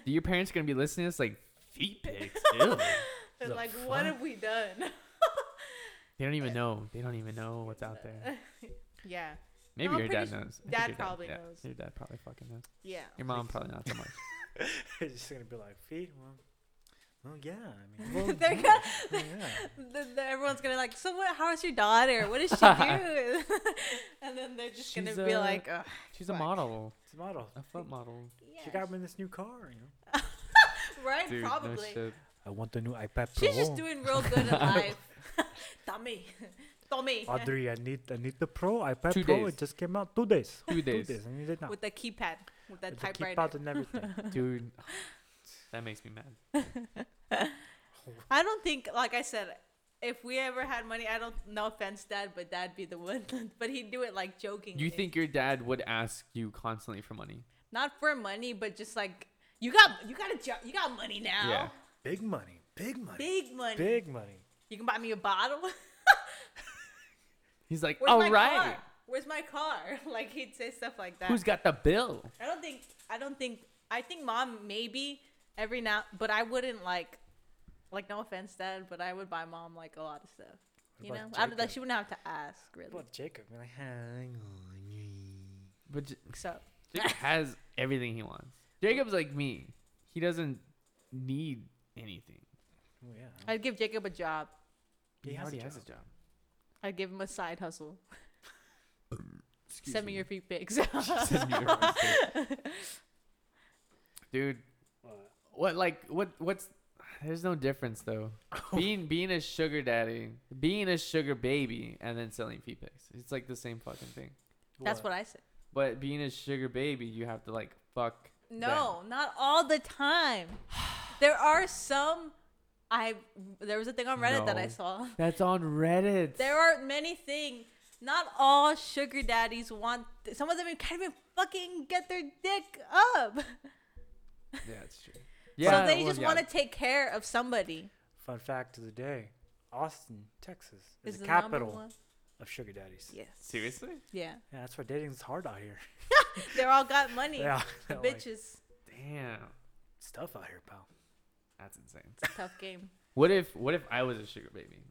Your parents gonna be listening to this like feet pics. Ew. They're The like, what have we done? They don't even know. They don't even know what's out there. yeah. Maybe I'm your dad su- knows. I think Dad your probably yeah, knows. Your dad probably fucking knows. Yeah. Your mom probably not so much. It's just gonna be like feet. Well, Well, yeah. I mean, Well, They're gonna- yeah. the, the, everyone's gonna be like, so what? How's your daughter? What does she do? and then they're just She's, gonna be uh, like, Ugh, She's a model, It's a model. a foot model. Yeah. She yeah. got me this new car. You know. right? Dude, Probably. no shit. I want the new iPad Pro. She's just doing real good in life. Tommy, Tommy, Audrey, I need I need the Pro iPad Two Pro. days. It just came out two days. Two days. Two days. I need it now. with the keypad, with that With the typewriter. keypad and everything. Dude, that makes me mad. I don't think, like I said, if we ever had money, I don't. No offense, Dad, but Dad'd be the one. but he'd do it like joking. You think your dad would ask you constantly for money? not for money, but just like you got you got a job, you got money now. Yeah. Big money. Big money. Big money. Big money. You can buy me a bottle. He's like, Where's all my right. car? Where's my car? Like he'd say stuff like that. Who's got the bill? I don't think. I don't think. I think mom maybe every now, but I wouldn't like. Like no offense, Dad, but I would buy mom like a lot of stuff. What You know, about I, like she wouldn't have to ask really. What Jacob? Be like, hang on. But J- So Jacob has everything he wants. Jacob's like me. He doesn't need anything. Oh, yeah. I'd give Jacob a job. He, He has a already has a job. job. I'd give him a side hustle. Excuse Send me me. your feet pics. Send me your feet Dude, What? what like what what's there's no difference though. being being a sugar daddy, being a sugar baby, and then selling feet pics. It's like the same fucking thing. That's what I said. But being a sugar baby, you have to like fuck. No, not all the time. There are some. I there was a thing on Reddit that I No. saw. That's on Reddit. There are many things. Not all sugar daddies want. Some of them can't even fucking get their dick up. yeah, it's true. Yeah, so they well, just yeah. want to take care of somebody. Fun fact of the day: Austin, Texas, is, Is the the capital of sugar daddies. Yes. Seriously? Yeah. Yeah, that's why dating's hard out here. They're all got money. Yeah, The like, bitches. Damn, stuff out here, pal. that's insane. It's a tough game. What if what if I was a sugar baby?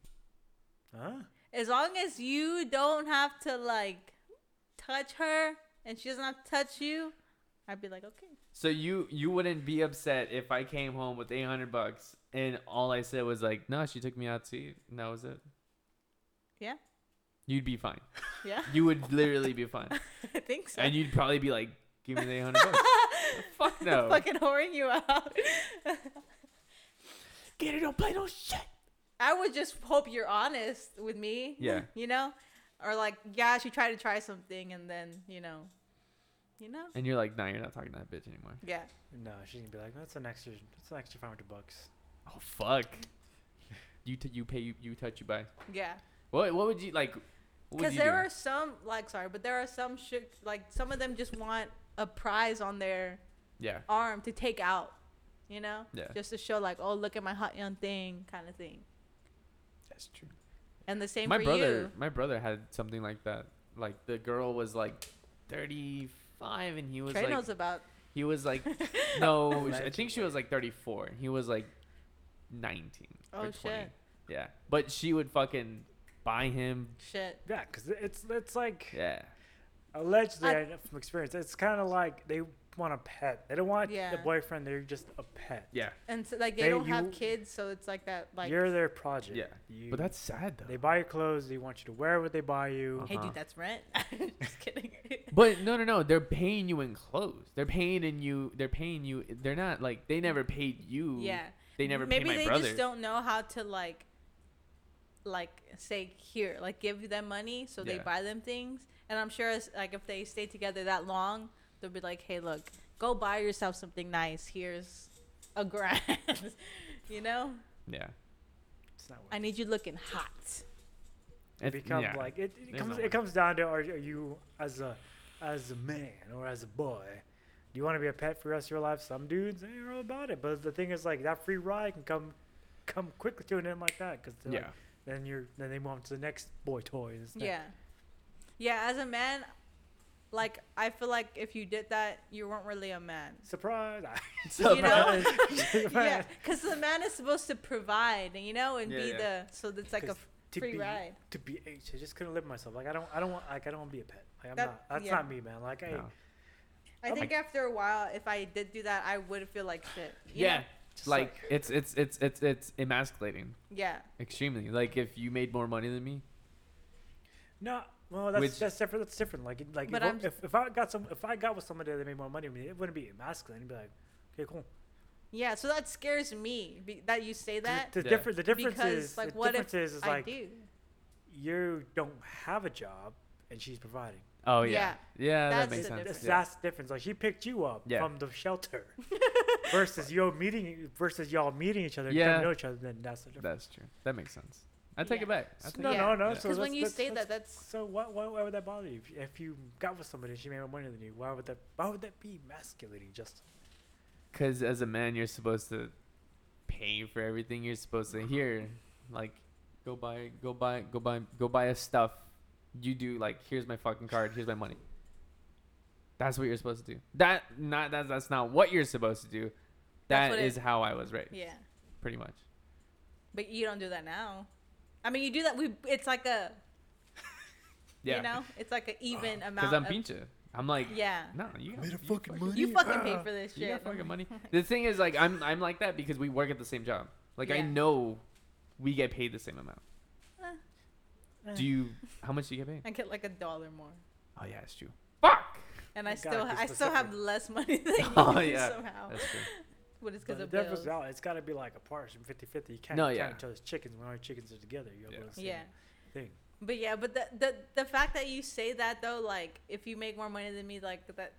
Huh? As long as you don't have to like touch her and she doesn't have to touch you, I'd be like, okay. So you you wouldn't be upset if I came home with eight hundred bucks and all I said was like, no, she took me out to eat and that was it. Yeah. You'd be fine. Yeah. You would literally be fine, I think so. and you'd probably be like, give me the eight hundred bucks. Fuck no. Fucking whoring you out. Get it, don't play no shit. I would just hope you're honest with me. Yeah. You know? Or like, yeah, she tried to try something and then, you know. You know? And you're like, nah, you're not talking to that bitch anymore. Yeah. No, she's gonna be like, that's an extra, that's an extra five hundred bucks. Oh fuck. You t- you pay you, you touch you buy. Yeah. What what would you like? Because there do? are some, like, sorry, but there are some shit, like, some of them just want a prize on their yeah. arm to take out, you know? Yeah. Just to show, like, oh, look at my hot young thing kind of thing. That's true. And the same my for brother you. my brother had something like that. Like the girl was like 35 and he was Trey like knows about. he was like no, I think she was like 34. He was like 19 Oh, or 20. shit. Yeah. But she would fucking buy him Shit. Yeah, cause it's it's like yeah. allegedly I- I, from experience, it's kind of like they want a pet. They don't want Yeah. the boyfriend. They're just a pet. Yeah. And so, like, they, They- don't have kids, so it's like that, like, You're their project. Yeah. You, But that's sad though. they buy you clothes. They want you to wear what they buy you. hey, Uh-huh. dude, that's rent. just kidding. But no, no, no. They're paying you in clothes. They're paying in you. They're paying you. They're not like they never paid you. yeah. They never Maybe paid my they brother. just don't know how to like, like say here, like give them money so they buy them things. And I'm sure, it's, like if they stay together that long, they'll be like, hey, look, go buy yourself something nice. Here's a grand. you know, Yeah. It's not. I need you looking hot. It It's- becomes yeah. like it, it comes no it comes down to are, are you as a as a man or as a boy do you want to be a pet for the rest of your life some dudes they ain't all about it but the thing is like that free ride can come come quickly to an end like that because Yeah. then you're then they move on to the next boy toy and Yeah. Yeah, as a man, like I feel like if you did that, you weren't really a man. surprise You know? Surprise. yeah, because the man is supposed to provide, you know, and Yeah, be yeah. the so it's like a to free be, ride. to be H, I just couldn't live myself. Like I don't, I don't want, like I don't want to be a pet. Like I'm That- not. That's yeah. not me, man. Like I, No. I I'm think after a while, if I did do that, I would feel like shit. Yeah. know? Just like it's it's it's it's it's emasculating Yeah. extremely. Like if you made more money than me, No, well, that's Which- that's different. That's different. Like, like But if, I'm- if, if I got some, if I got with somebody that made more money than me, it wouldn't be masculine. It'd be like, okay, cool. Yeah. So that scares me be, that you say that. The, Yeah. difference, the difference because is, like the what difference if is, is I like do? you don't have a job and she's providing. oh yeah, yeah, that that's makes the sense. That's, that's the difference. Like she picked you up Yeah. from the shelter versus you meeting versus y'all meeting each other, and Yeah. getting to know each other. Then that's the difference. That's true. That makes sense. I take Yeah. it back. I take No, it Yeah. no, no. Yeah. So Because when you that's- say that's- that, that's So why, why, why would that bother you? If, if you got with somebody and she made more money than you, why would that why would that be emasculating? Just Because as a man, you're supposed to pay for everything. You're supposed to hear. like, go buy, go buy, go buy, go buy us stuff. You do like, here's my fucking card. Here's my money. That's what you're supposed to do. That not that that's not what you're supposed to do. That's That what it- is how I was raised, yeah. pretty much. But you don't do that now. I mean, you do that. We. It's like a. Yeah. You know, it's like an even amount. Because I'm of, pinche. I'm like, Yeah. no, you got, Made a you fucking money. You fucking pay Ah. for this shit. You shit. got fucking money. The thing is, like, I'm I'm like that because we work at the same job. Like, I know we get paid the same amount. Eh. Do you? How much do you get paid? I get like a dollar more, Oh yeah, it's true. Fuck. and I You still I still have less money than you Oh, yeah. somehow. That's true. But it's But because the of difference bills. now, it's got to be like a portion 50-50. You can't No, count yeah. each other's chickens when our chickens are together. You're Yeah. able to say Yeah. thing. But yeah, but the, the the fact that you say that though, like if you make more money than me, like that,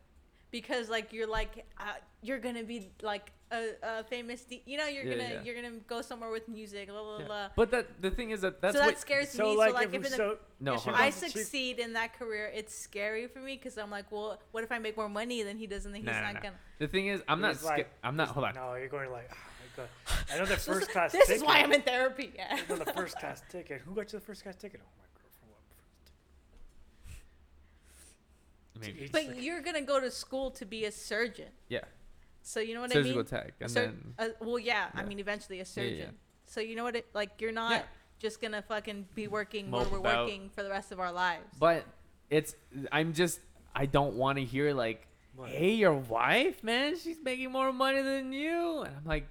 because like you're like uh, you're gonna be like a, a famous, D- you know, you're Yeah, gonna yeah. you're gonna go somewhere with music, blah blah Yeah. blah. But that the thing is that that's so that what. scares So me. like, so like if, if, we- in so no, if hold I on. goes- she- succeed in that career, it's scary for me because I'm like, well, what if I make more money than he does, and then he's Nah, nah, not nah. gonna. The thing is, I'm not. He's Sca- like- I'm not. Hold on. No, you're going like, oh my god. I know the first class This ticket. is why I'm in therapy. Yeah. I know the first class ticket. Who got you the first class ticket? Oh my girlfriend. What Maybe. But like- you're gonna go to school to be a surgeon, Yeah. so you know what Surgical I mean. Surgical tech, and Sur- then uh, well, yeah, I mean, eventually a surgeon. yeah, yeah. So you know what? It like you're not Yeah. just gonna fucking be working where we're about. working for the rest of our lives. But it's. I'm just. I don't want to hear like, What? "Hey, your wife, man, she's making more money than you," and I'm like,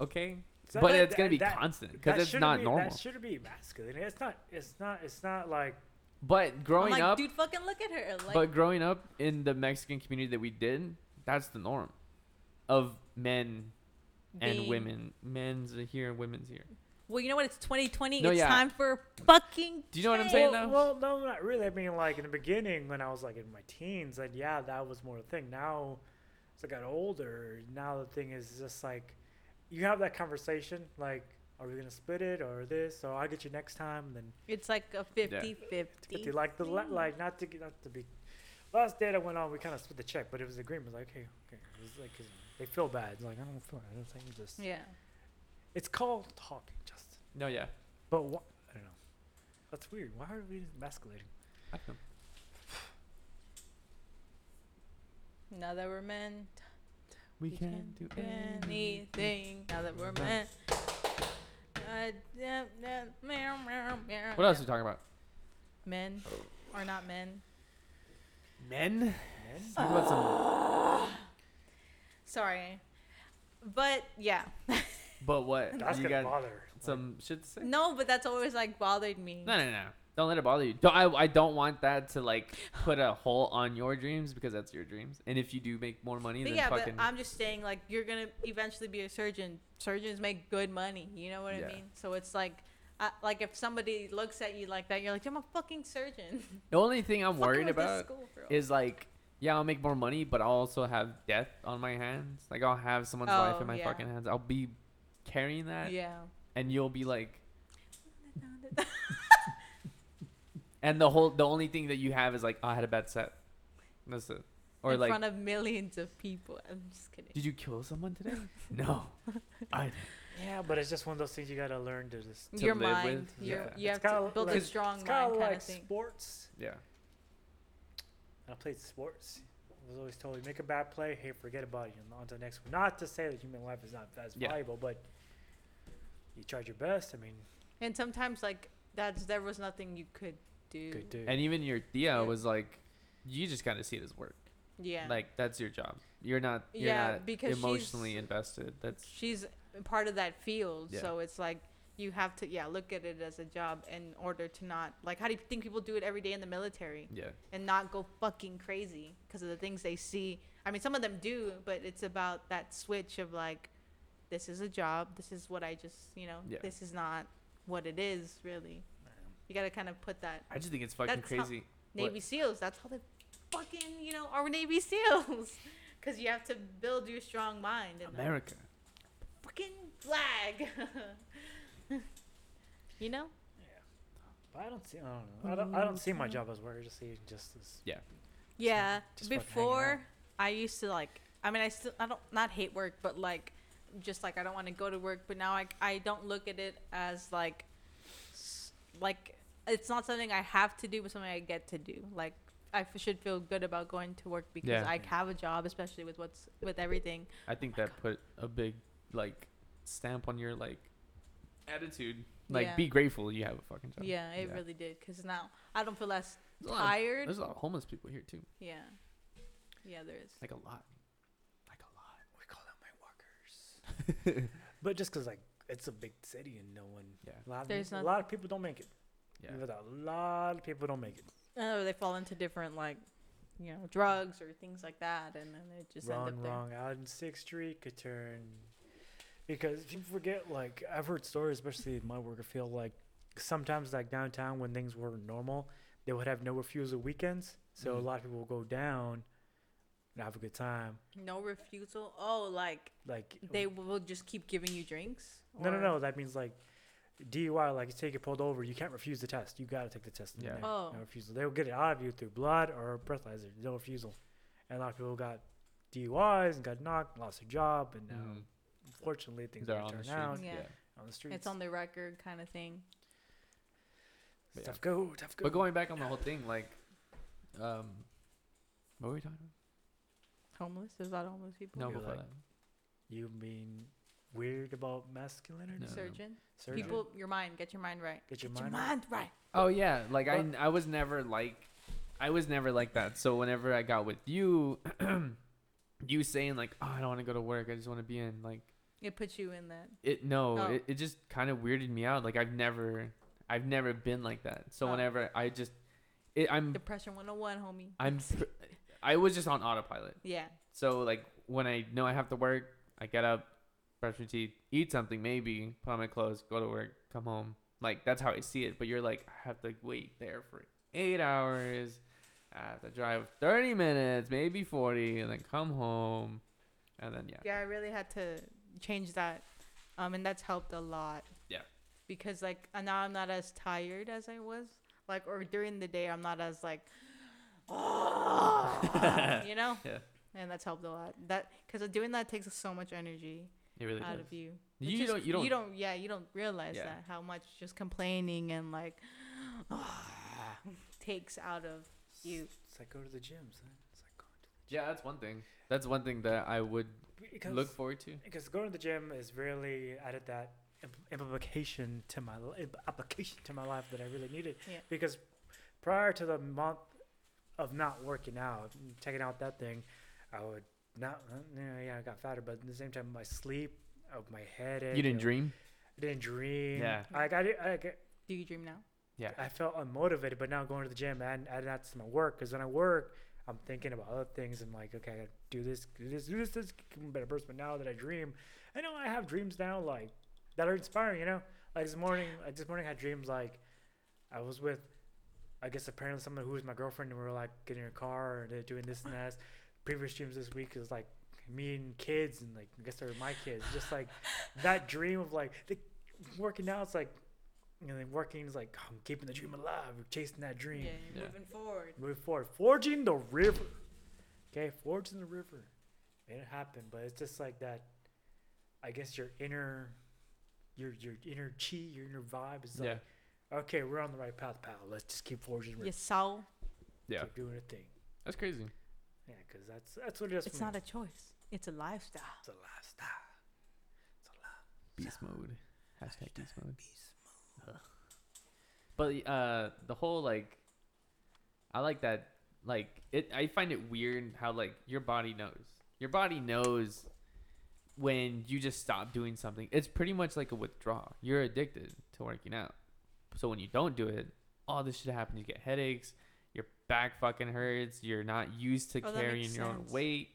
okay. So but that- it's gonna be that- constant because it's shouldn't be, normal. That shouldn't be masculine. It's not. It's not. It's not like. But I'm growing like, up, dude, fucking look at her. Like, but growing up in the Mexican community that we did, that's the norm, of men and being- women. Men's here, women's here. Well, you know what? It's 2020. No, it's yeah. time for fucking. Do you know what I'm saying well, though? well, no, not really. I mean, like in the beginning, when I was like in my teens, like yeah, that was more a thing. Now, as I got older, now the thing is just like, you have that conversation, like, are we gonna split it or this? So I'll get you next time, then It's like a 50-50. Fifty, like the la- like not to not to be. Last date I went on, we kind of split the check, but it was agreement. Like, hey, okay, it was like 'cause they feel bad. It's like I don't feel. I don't think just. Yeah. It's called talking, Justin. No, yeah. But what? I don't know. That's weird. Why are we emasculating? I don't know. Now that we're men, We we can do anything. anything. Now that we're men. Uh, yeah, yeah, meow, meow, meow, What else are yeah. we talking about? Men oh. are not men. Men. Let's about some. Sorry, but yeah. But what? That's you gonna got bother. some shit to say? no, but that's always like bothered me. No, no, no. Don't let it bother you. Don't, I, I don't want that to like put a hole on your dreams because that's your dreams. And if you do make more money, But then yeah, fucking. but I'm just saying, like, you're gonna eventually be a surgeon. Surgeons make good money. You know what Yeah. I mean? So it's like, uh, like if somebody looks at you like that, you're like, I'm a fucking surgeon. the only thing I'm Fucking worried with this about school, bro. is like, yeah, I'll make more money, but I'll also have death on my hands. Like I'll have someone's life Oh, in my yeah. fucking hands. I'll be carrying that, yeah. and you'll be like, and the whole the only thing that you have is like, oh, I had a bad set. That's it. Or in like, front of millions of people. I'm just kidding. did you kill someone today? no, I. Yeah, but it's just one of those things you gotta learn to just. to Your live mind. with, You're, yeah. You It's have to kinda build a strong It's mind kind of kind like of thing. sports. Yeah. I played sports. I was always told, you make a bad play, hey, forget about it, and on to the next one. Not to say that human life is not as Yeah. valuable, but you tried your best. I mean, And sometimes like that's there was nothing you could do. good dude. And even your Thea Yeah. was like, you just gotta see it as work. Yeah. Like that's your job. You're not. You're Yeah, not because she's- emotionally invested. That's she's part of that field. Yeah. So it's like you have to yeah look at it as a job in order to not like how do you think people do it every day in the military Yeah. and not go fucking crazy because of the things they see. I mean, some of them do, but it's about that switch of like, this is a job. This is what I just you know. Yeah. This is not what it is really. You gotta kind of put that I just think it's fucking That's how- crazy. What? Navy SEALs. That's how they fucking, you know, are Navy SEALs. Because you have to build your strong mind. And that America. fucking flag. you know? Yeah, but I don't see. I don't know. I don't. I don't see my job as work. I just see it just as. Yeah. just Before. I used to like, I mean, I still, I don't, not hate work, but like, just like, I don't want to go to work. But now I, I don't look at it as like, like, it's not something I have to do, but something I get to do. Like, I f- should feel good about going to work because Yeah. I have a job, especially with what's with everything. I think that put a big like stamp on your like attitude. Like Yeah. be grateful you have a fucking job. Yeah, it really did. Because now I don't feel less There's a lot of- tired. There's a lot of homeless people here too. Yeah. Yeah, there is. Like a lot. Like a lot. We call them my workers. but just because like it's a big city and no one. Yeah. A lot, of, There's a not- lot of people don't make it. Yeah. With A lot of people don't make it. Oh, they fall into different like, you know, drugs or things like that, and then they just end wrong, up there. wrong. Out in Sixth Street could turn. Because if you forget, like I've heard stories, especially in my work field, like sometimes like downtown when things were normal, they would have no refusal weekends. So Mhm. a lot of people will go down and have a good time. No refusal. Oh, like Like they will just keep giving you drinks. No, no, no. That means like DUI, like you take it pulled over, you can't refuse the test. You gotta take the test. Yeah. No, Oh. no refusal. They'll get it out of you through blood or breathalyzer. No refusal. And a lot of people got DUIs and got knocked, lost their job, and now Mhm. unfortunately things They're are on the turn streets. out Yeah. on the streets. It's on the record kind of thing. But tough go, tough go. But going back on the whole thing, like, um, what were we talking about? Homeless. Is a lot homeless people. No, You're before like- that. you mean weird about masculinity? No, no. Surgeon. People, your mind. Get your mind right. get your Get mind. your right. mind right. Oh yeah, like I, But- n- I was never like, I was never like that. So whenever I got with you, you saying like, oh, I don't want to go to work. I just want to be in like It puts you in that. it. No, Oh. it, it just kind of weirded me out. Like I've never, I've never been like that. So Oh. whenever I just, it, I'm, Depression 101, homie. I'm, I was just on autopilot. Yeah. So like when I know I have to work, I get up, brush my teeth, eat something, maybe put on my clothes, go to work, come home. Like that's how I see it. But you're like, I have to wait there for eight hours. I have to drive thirty minutes, maybe forty, and then come home, and then yeah. Yeah, I really had to change that, um, and that's helped a lot. Yeah. Because like uh, now I'm not as tired as I was, like, or during the day I'm not as like, oh, you know. Yeah. And that's helped a lot. That because doing that takes so much energy It really out does. of you. It You just- don't. You don't. You don't. Yeah, you don't realize Yeah. that how much just complaining and like takes out of you. It's like go to the gym, son. It's like going to the gym. Yeah, that's one thing. That's one thing that I would because look forward to. because going to the gym is really added that implication to my li- application to my life that I really needed. Yeah. Because prior to the month of not working out, taking out that thing, I would not. uh, Yeah, yeah, I got fatter, but at the same time, my sleep, of my head. You didn't dream. I didn't dream. Yeah. I got it. I, got- Do you dream now? Yeah. I felt unmotivated, but now going to the gym and adding that to my work because when I work, I'm thinking about other things. I'm like, okay, I gotta do this, do this, do this, this, become a better person. But now that I dream, I know I have dreams now, like that are inspiring. You know, like this morning, like this morning I had dreams like I was with, I guess apparently someone who was my girlfriend, and we were like getting in a car and they're doing this and that. Previous dreams this week is like me and kids, and like I guess they were my kids. Just like that dream of like the, working out. It's like and then working is like I'm keeping the dream alive, we're chasing that dream, you're Yeah. moving forward. moving forward, forging the river. Okay, forging the river, made it happen. But it's just like that. I guess your inner, your your inner chi, your inner vibe is like, Yeah. okay, we're on the right path, pal. Let's just keep forging the river, Your soul. Yeah. keep doing a thing. That's crazy. Yeah, because that's that's what it is. It's for me. not a choice. It's a lifestyle. It's a lifestyle. It's a life. Beast mode. Hashtag beast mode. Ugh. But uh, the whole like, I like that. Like it, I find it weird how like your body knows. Your body knows when you just stop doing something, it's pretty much like a withdrawal. You're addicted to working out. So when you don't do it, all this shit happens. You get headaches, your back fucking hurts, you're not used to Oh, carrying makes your own weight.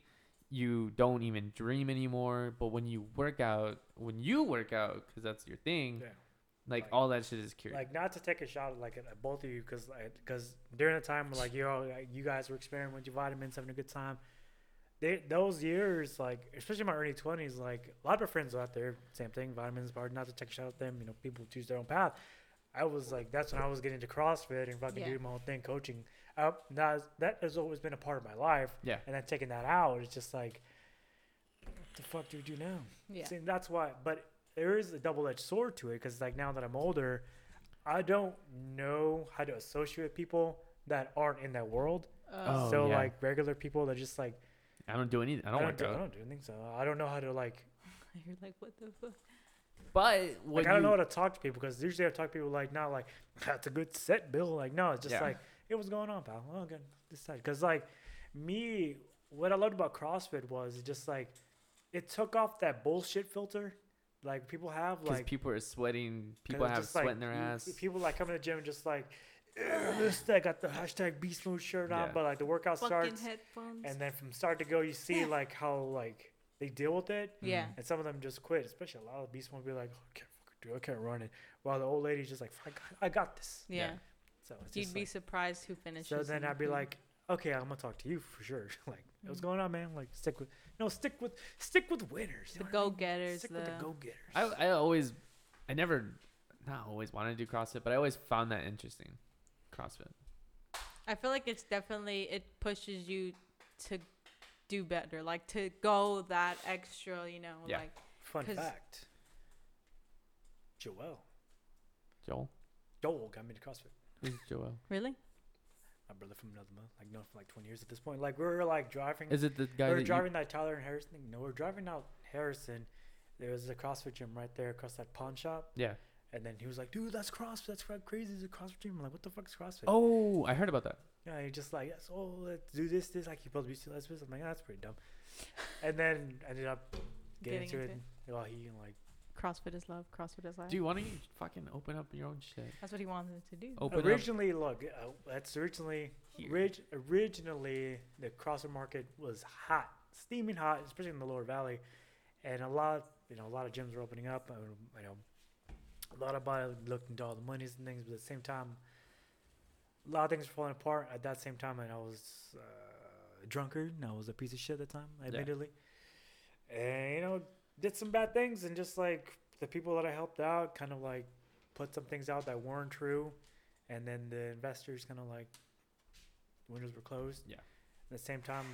You don't even dream anymore. But when you work out, when you work out, because that's your thing, Yeah. like, Like- all that shit is cured. Like not to take a shot at like at both of you because because during the time like you all like, you guys were experimenting with your vitamins, having a good time. They, those years, like especially my early twenties, like a lot of my friends out there, same thing, vitamins, hard not to take a shot at them. You know, people choose their own path. I was like, that's when I was getting into CrossFit and fucking Yeah. doing my own thing, coaching. Uh, that that has always been a part of my life. Yeah. And then taking that out, it's just like, what the fuck do we do now? Yeah. See, that's why. But there is a double-edged sword to it because, like, now that I'm older, I don't know how to associate with people that aren't in that world. Oh, so, yeah. like, regular people that just like I don't do anything. I don't, work do, out. I don't do anything. So I don't know how to like. You're like, what the fuck? But Like when I don't know how to talk to people because usually I talk to people like not like that's a good set, Bill. Like no, it's just Yeah. like hey, what's going on, pal? Oh, good. This side because like me, what I loved about CrossFit was it just like it took off that bullshit filter like people have like people are sweating. people have just, like, sweat in their ass. People like come to the gym and just like this. I got the hashtag beast mode shirt on, Yeah. but like the workout Fucking starts headphones. and then from start to go, you see like how like they deal with it. Mm-hmm. yeah. And some of them just quit, especially a lot of beast will be like, oh, I can't fucking do it, I can't run it. While the old lady's just like, I got, I got this. Yeah. Yeah. So it's You'd just be like, surprised who finishes. so then and I'd be who- like, okay, I'm gonna talk to you for sure. like, what's Mm. going on, man? Like, stick with, no, stick with, stick with winners. the know what I mean? go-getters. Stick The, with the go getters. I, I always, I never, not always wanted to do CrossFit, but I always found that interesting. CrossFit. I feel like it's definitely it pushes you to do better, like to go that extra. You know, Yeah. like Fun 'cause- fact. Joel. Joel, Joel got me to CrossFit. Who's Joel? really. My brother from another month, like known for like 20 years at this point. Like we were like driving. Is it the we guy were that you, driving that Tyler and Harrison thing. No, we're driving out Harrison. There was a CrossFit gym right there across that pawn shop. Yeah. And then he was like, dude, that's CrossFit. That's crazy. It's a CrossFit gym. I'm like, what the fuck is CrossFit? Oh, I heard about that. Yeah, he just like, yes, oh, let's do this, this. Like, you supposed to be still this. I'm like, that's pretty dumb. and then ended up getting, Getting into, into it. Well, he like, CrossFit is love. CrossFit is life. Do you want to fucking open up your own shit? That's what he wanted to do. Open up. originally, look, uh, that's originally, Here. orig- originally, the CrossFit market was hot, steaming hot, especially in the lower valley. And a lot, you know, a lot of gyms were opening up. And, you know, a lot of body looked into all the monies and things, but at the same time, a lot of things were falling apart. At that same time, and I was uh, a drunkard, and I was a piece of shit at the time, admittedly. And you know, did some bad things, and just like the people that I helped out, kind of like put some things out that weren't true, and then the investors kind of like windows were closed. Yeah. At the same time,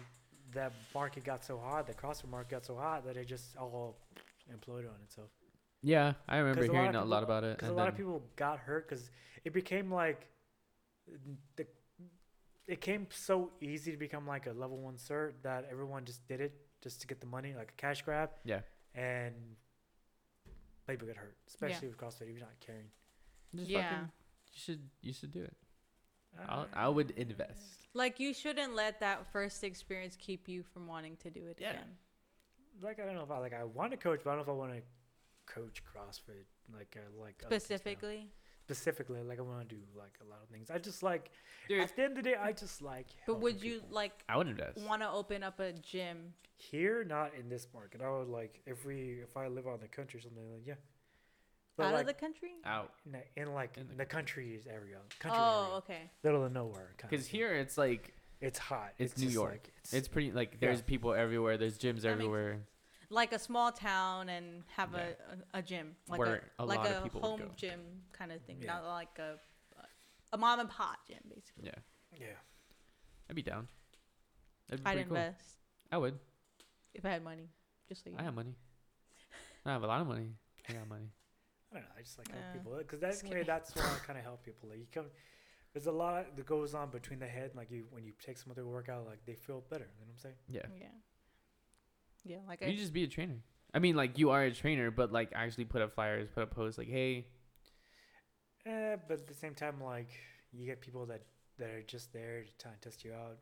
that market got so hot, the CrossFit market got so hot that it just all imploded on itself. Yeah, I remember 'Cause a lot hearing a lot about it. Because a lot of people got hurt because it became like the it came so easy to become like a level one cert that everyone just did it just to get the money, like a cash grab. Yeah. And people get hurt, especially with CrossFit if you're not caring, Just Yeah. fucking- you should you should do it. I'll, I would invest. Like you shouldn't let that first experience keep you from wanting to do it Yeah. again. like I don't know if I like I want to coach, but I don't know if I want to coach CrossFit like uh, like other things now. Specifically, Specifically, like I want to do like a lot of things. I just like Dude. at the end of the day, I just like. but would you people. like I would invest. want to open up a gym? Here, not in this market. I would like if we if I live out in the country or something like yeah. But out like of the country? Out. in, in like In in the the, country's area, country Oh, area, okay. middle of nowhere. Because of thing. here it's like it's hot. it's New York. Like, it's, it's pretty like there's people everywhere. There's gyms That makes everywhere. Like a small town and have Yeah. a, a, a gym, like Where a, a like a of people would home go. gym kind of thing, Yeah. not like a a mom and pop gym, basically. Yeah, yeah. I'd be down. That'd be I'd pretty cool. invest I would. if I had money, just so you I know. have money. I have a lot of money. I got money. I don't know. I just like help Uh, people because that's just way that's why I kind of help people. Like you come, there's a lot that goes on between the head. Like you when you take someone to work out, like they feel better. You know what I'm saying? Yeah. Yeah. Yeah, like You I, just be a trainer. I mean, like you are a trainer, but like actually put up flyers, put up posts, like, hey, Eh, but at the same time, like you get people that that are just there to try and test you out.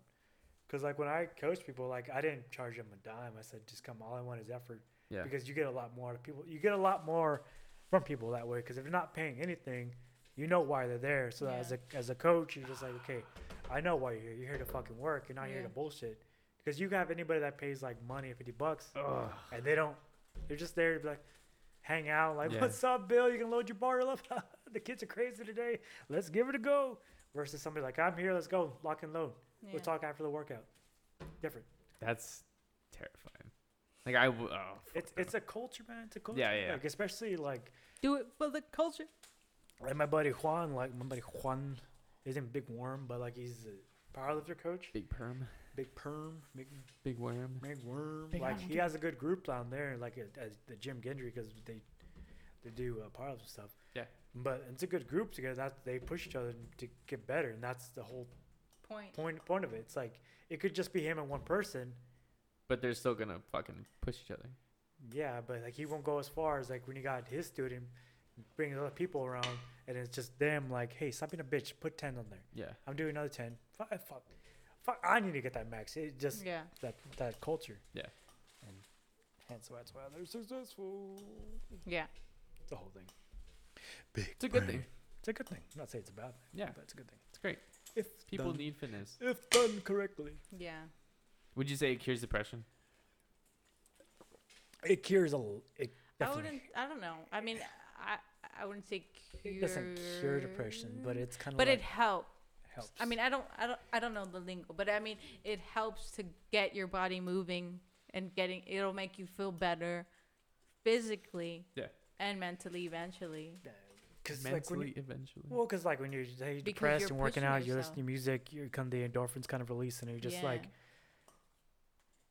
Cause like when I coach people, like I didn't charge them a dime. I said, just come. All I want is effort. Yeah. because you get a lot more out of people. You get a lot more from people that way because if you're not paying anything, you know why they're there. So as a as a coach, you're just like, okay, I know why you're here. You're here to fucking work. You're not here to bullshit. Because you have anybody that pays like money, fifty bucks, and they don't. They're just there to be like, hang out. Like, Yeah. what's up, Bill? You can load your bar up. the kids are crazy today. Let's give it a go. Versus somebody like, I'm here. Let's go. Lock and load. Yeah. We'll talk after the workout. Different. That's terrifying. Like I, w- oh, It's no. it's a culture, man. It's a culture. Yeah, yeah. Like especially like Do it for the culture. like my buddy Juan. Like my buddy Juan isn't Big Worm, but like he's a powerlifter coach. big perm, Big Perm, Big big worm. Big Worm. Big like he has a good group down there, like at, at the Jim Gendry, because they they do uh, powerlifting stuff. Yeah. But it's a good group together. That they push each other to get better, and that's the whole Point. point point of it. It's like it could just be him and one person. But they're still gonna fucking push each other. Yeah, but like he won't go as far as like when he got his student, bringing other people around, and it's just them like, hey, stop being a bitch, put ten on there. Yeah. I'm doing another ten. Fuck, fuck, fuck. I need to get that max. It just Yeah. that that culture. Yeah. And hence that's why they're successful. Yeah. It's a whole thing. Big. It's a good thing. It's a good thing. I'm not saying it's a bad thing. Yeah. but it's a good thing. It's great. If People done, need fitness. if done correctly, Yeah. Would you say it cures depression? it cures a. l- It I wouldn't. I don't know. I mean, I I wouldn't say cure. It doesn't cure depression, but it's kind of. But like it helps. Helps. I mean, I don't, I don't, I don't know the lingo, but I mean, it helps to get your body moving and getting. It'll make you feel better, physically. Yeah. And mentally, eventually. because like when Mentally, you, eventually. well, because like when you're, say, Because depressed you're and working pushing out, you're listening to music, you come the endorphins kind of release, and you're just Yeah. like.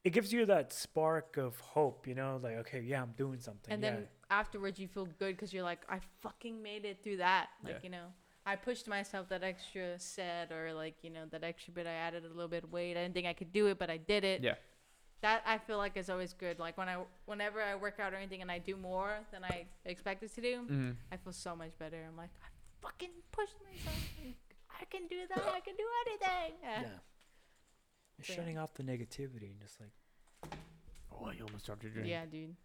It gives you that spark of hope, you know, like okay, yeah, I'm doing something. And yeah. then afterwards, you feel good because you're like, I fucking made it through that. Like Yeah. you know, I pushed myself that extra set or like you know that extra bit. I added a little bit of weight. I didn't think I could do it, but I did it. Yeah. That I feel like is always good. Like when I, whenever I work out or anything and I do more than I expected to do, hmm I feel so much better. I'm like, I fucking pushed myself. I can do that. I can do anything. yeah. Yeah. You're yeah. shutting off the negativity and just like Oh, you almost dropped your drink. Yeah, dude.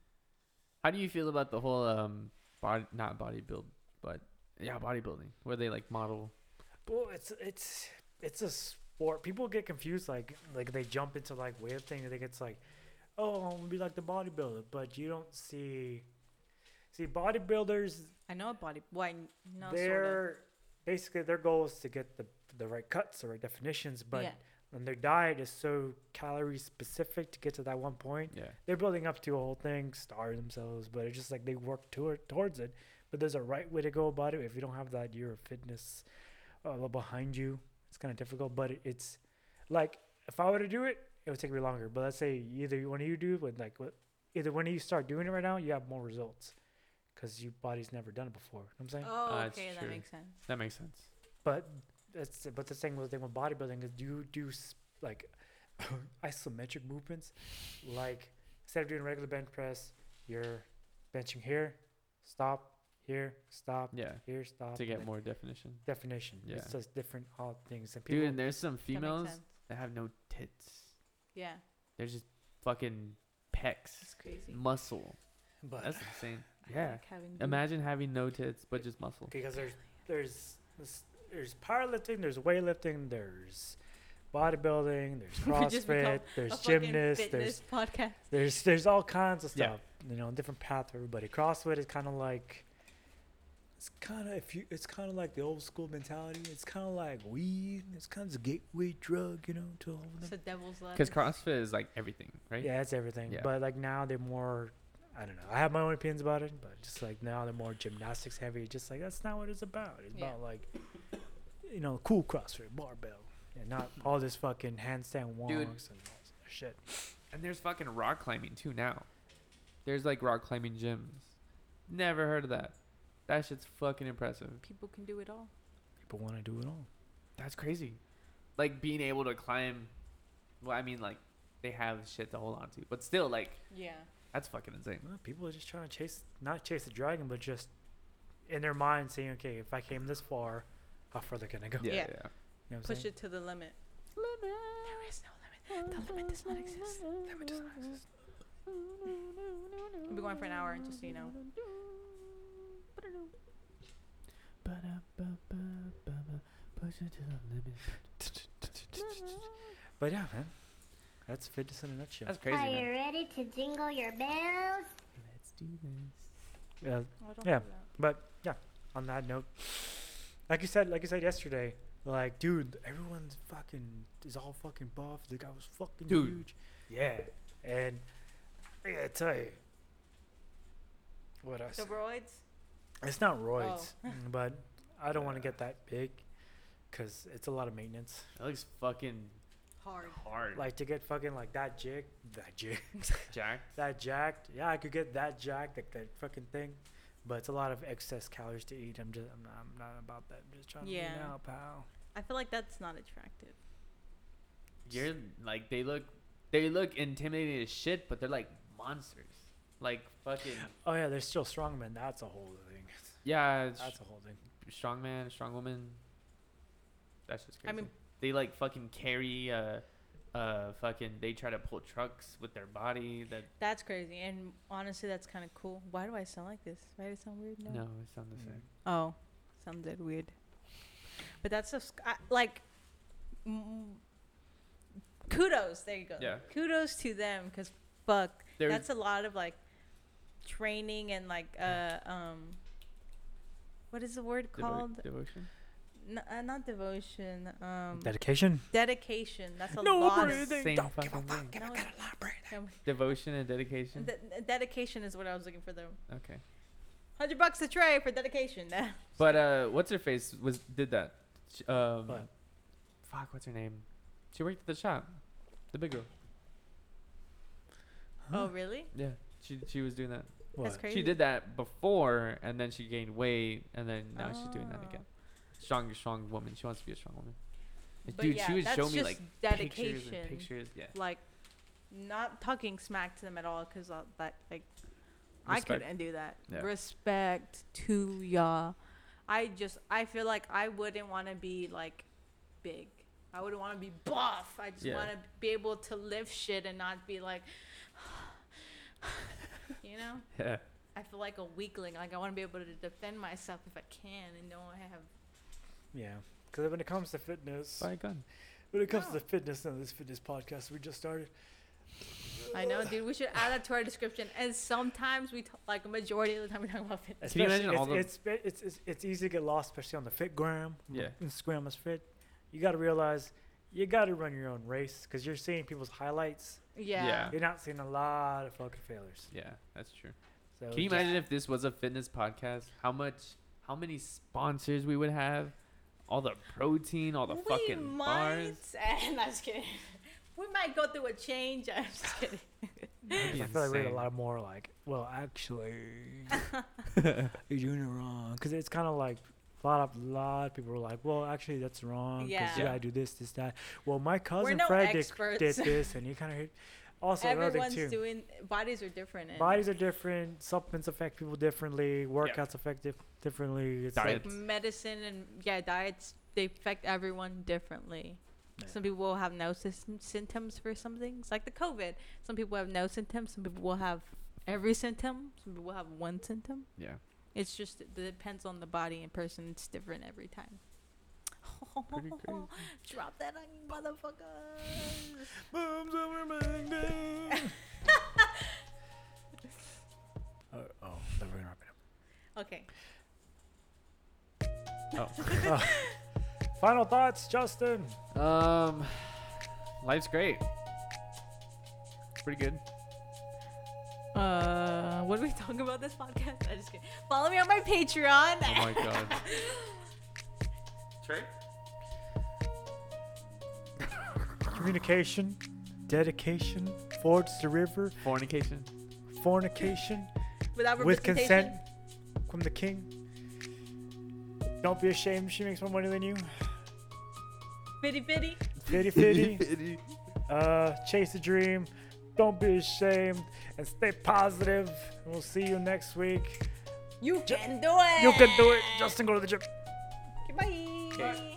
How do you feel about the whole um body not bodybuild, but yeah, bodybuilding, where they like model? Well, it's it's it's a sport. People get confused, like like they jump into like weird thing. They think it's like, oh, I'm gonna be like the bodybuilder, but you don't see. See, bodybuilders, I know a body. Why? No, they're basically their goal is to get the the right cuts, the right definitions, but yeah. and their diet is so calorie specific to get to that one point. Yeah. They're building up to a whole thing, starve themselves, but it's just like they work toward towards it. But there's a right way to go about it. If you don't have that year of fitness uh, behind you, it's kind of difficult. But it's like if I were to do it, it would take me longer. But let's say either when you do it, like what, either when you start doing it right now, you have more results because your body's never done it before. You know what I'm saying? Oh, Uh, okay, that true. makes sense. That makes sense. But that's but the thing with thing with bodybuilding is you do like isometric movements, like instead of doing regular bench press, you're benching here, stop here, stop Yeah. here, stop To get more definition. definition. Yeah. It's just different odd things and people. Dude, and there's some females sense. that have no tits. Yeah, They're just fucking pecs, it's crazy. muscle. but That's insane. Yeah. like having boobs. Imagine having no tits but just muscle. because there's there's this, there's powerlifting, there's weightlifting, there's bodybuilding, there's We just become CrossFit, there's fucking gymnasts, there's fitness podcast. there's there's all kinds of stuff. Yeah. stuff you know different path for everybody crossfit is kind of like it's kind of if you it's kind of like the old school mentality it's kind of like weed it's kind of a gateway drug you know to all of them. It's a devil's ladder. Because CrossFit is like everything, right? yeah it's everything Yeah. but like now they're more i don't know i have my own opinions about it but just like now they're more gymnastics heavy just like that's not what it's about it's Yeah. about like you know cool crossfit barbell and not all this fucking handstand walks Dude. and all this shit And there's fucking rock climbing too now. There's like rock climbing gyms. Never heard of that. That shit's fucking impressive. People can do it all. people want to do it all That's crazy. Like being able to climb. Well, I mean, like they have shit to hold on to, but still, like Yeah. that's fucking insane. Well, people are just trying to chase, not chase the dragon, but just in their mind saying, okay, if I came this far, how further can I go? Yeah, Yeah. yeah. You know what Push saying? it to the limit. There is no limit. The limit does not exist. The Limit does not exist. We'll be going for an hour, just so you know. Push it to the limit. But yeah, man, that's fitness in a nutshell. That's crazy, Are you man. ready to jingle your bells? Let's do this. Yeah, Oh, Yeah. but yeah. On that note, like you said, like you said yesterday, like dude, everyone's fucking is all fucking buff. The guy was fucking Dude. huge. Yeah, and I gotta tell you, what else? Steroids? It's not roids, Oh. but I don't want to get that big, cause it's a lot of maintenance. That looks fucking Hard. hard. Like to get fucking like that jig, that jig, Jack. that jacked. Yeah, I could get that jacked, like that fucking thing. But it's a lot of excess calories to eat. I'm just, I'm not, I'm not about that. I'm just trying to Yeah. lean out, pal. I feel like that's not attractive. You're like they look, they look intimidating as shit, but they're like monsters. Like fucking Oh yeah, they're still strongmen. That's a whole thing. Yeah, it's That's a whole thing. strong man, strong woman. That's just crazy. I crazy. mean- they like fucking carry uh uh fucking they try to pull trucks with their body that That's crazy. And honestly, that's kind of cool. Why do I sound like this? Why does it sound weird? no, it sounds the same. Oh, sounded weird. But that's just I, like, mm, kudos. There you go. Yeah. Kudos to them because fuck, There's that's a lot of like training and like uh um. What is the word devo- called? devotion. N- uh, not devotion. Um, Dedication. dedication. That's a No lot. breathing. Of, Same Don't give a fucking fuck. thing. no, no, Devotion and dedication. de- dedication is what I was looking for. Though, okay. hundred bucks a tray for dedication. But uh, what's her face was did that? Sh- Um, What? fuck, what's her name? She worked at the shop, the big girl. oh, really? Yeah, she she was doing that. That's What? crazy. She did that before, and then she gained weight, and then now she's doing that Oh. again. Strong, strong woman. She wants to be a strong woman. But Dude, yeah, she would that's show me just like dedication. pictures and pictures. Yeah. like not talking smack to them at all because that like I Respect. couldn't do that. Yeah. Respect to y'all. I just I feel like I wouldn't want to be like big. I wouldn't want to be buff. I just Yeah. want to be able to lift shit and not be like, you know. Yeah. I feel like a weakling. Like I want to be able to defend myself if I can and know I have. Yeah. Because when it comes to fitness, Buy a gun. when it comes No. to fitness and this fitness podcast we just started, I know, dude. We should add that to our description. And sometimes we t- like a majority of the time we talk about fitness. Can you especially imagine all it's, it's, it's, it's, it's easy to get lost, especially on the Fitgram. Yeah. Instagram is fit. You got to realize you got to run your own race because you're seeing people's highlights. Yeah. Yeah. You're not seeing a lot of fucking failures. Yeah, that's true. So Can you just- imagine if this was a fitness podcast? How much? How many sponsors we would have? All the protein, all the we fucking might, eh, bars. And I'm just kidding. We might go through a change. I'm just kidding. That'd be I feel like we had a insane. lot more like, well, actually, you're doing it wrong. Because it's kind of like a lot of lot of people were like, well, actually, that's wrong. 'cause Yeah. you gotta do this, this, that. Well, my cousin no Fred did, did this, and he kind of hit. Also, another Everyone's thing too. doing. Bodies are different. And Bodies are different. Supplements affect people differently. Workouts affect dif- differently. It's Diet. like like medicine and yeah, diets they affect everyone differently. Yeah. Some people will have no sys- symptoms for some things, like the COVID. Some people have no symptoms. Some people will have every symptom. Some people will have one symptom. Yeah. It's just it depends on the body and person. It's different every time. Pretty crazy. Drop that on you, motherfuckers. Bombs over Baghdad. oh, oh, then we're gonna wrap it up. Okay. Oh. Final thoughts, Justin. Um, life's great. Pretty good. Uh, what are we talking about this podcast? I just kidding. Follow me on my Patreon. Oh my god. Trey? Communication, dedication, fords the river, Fornication. fornication, Without with representation. consent from the king. Don't be ashamed. She makes more money than you. Fitty fitty. Fitty fitty. uh, chase a dream. Don't be ashamed and stay positive. And we'll see you next week. You can do it. You can do it. Justin, go to the gym. Bye.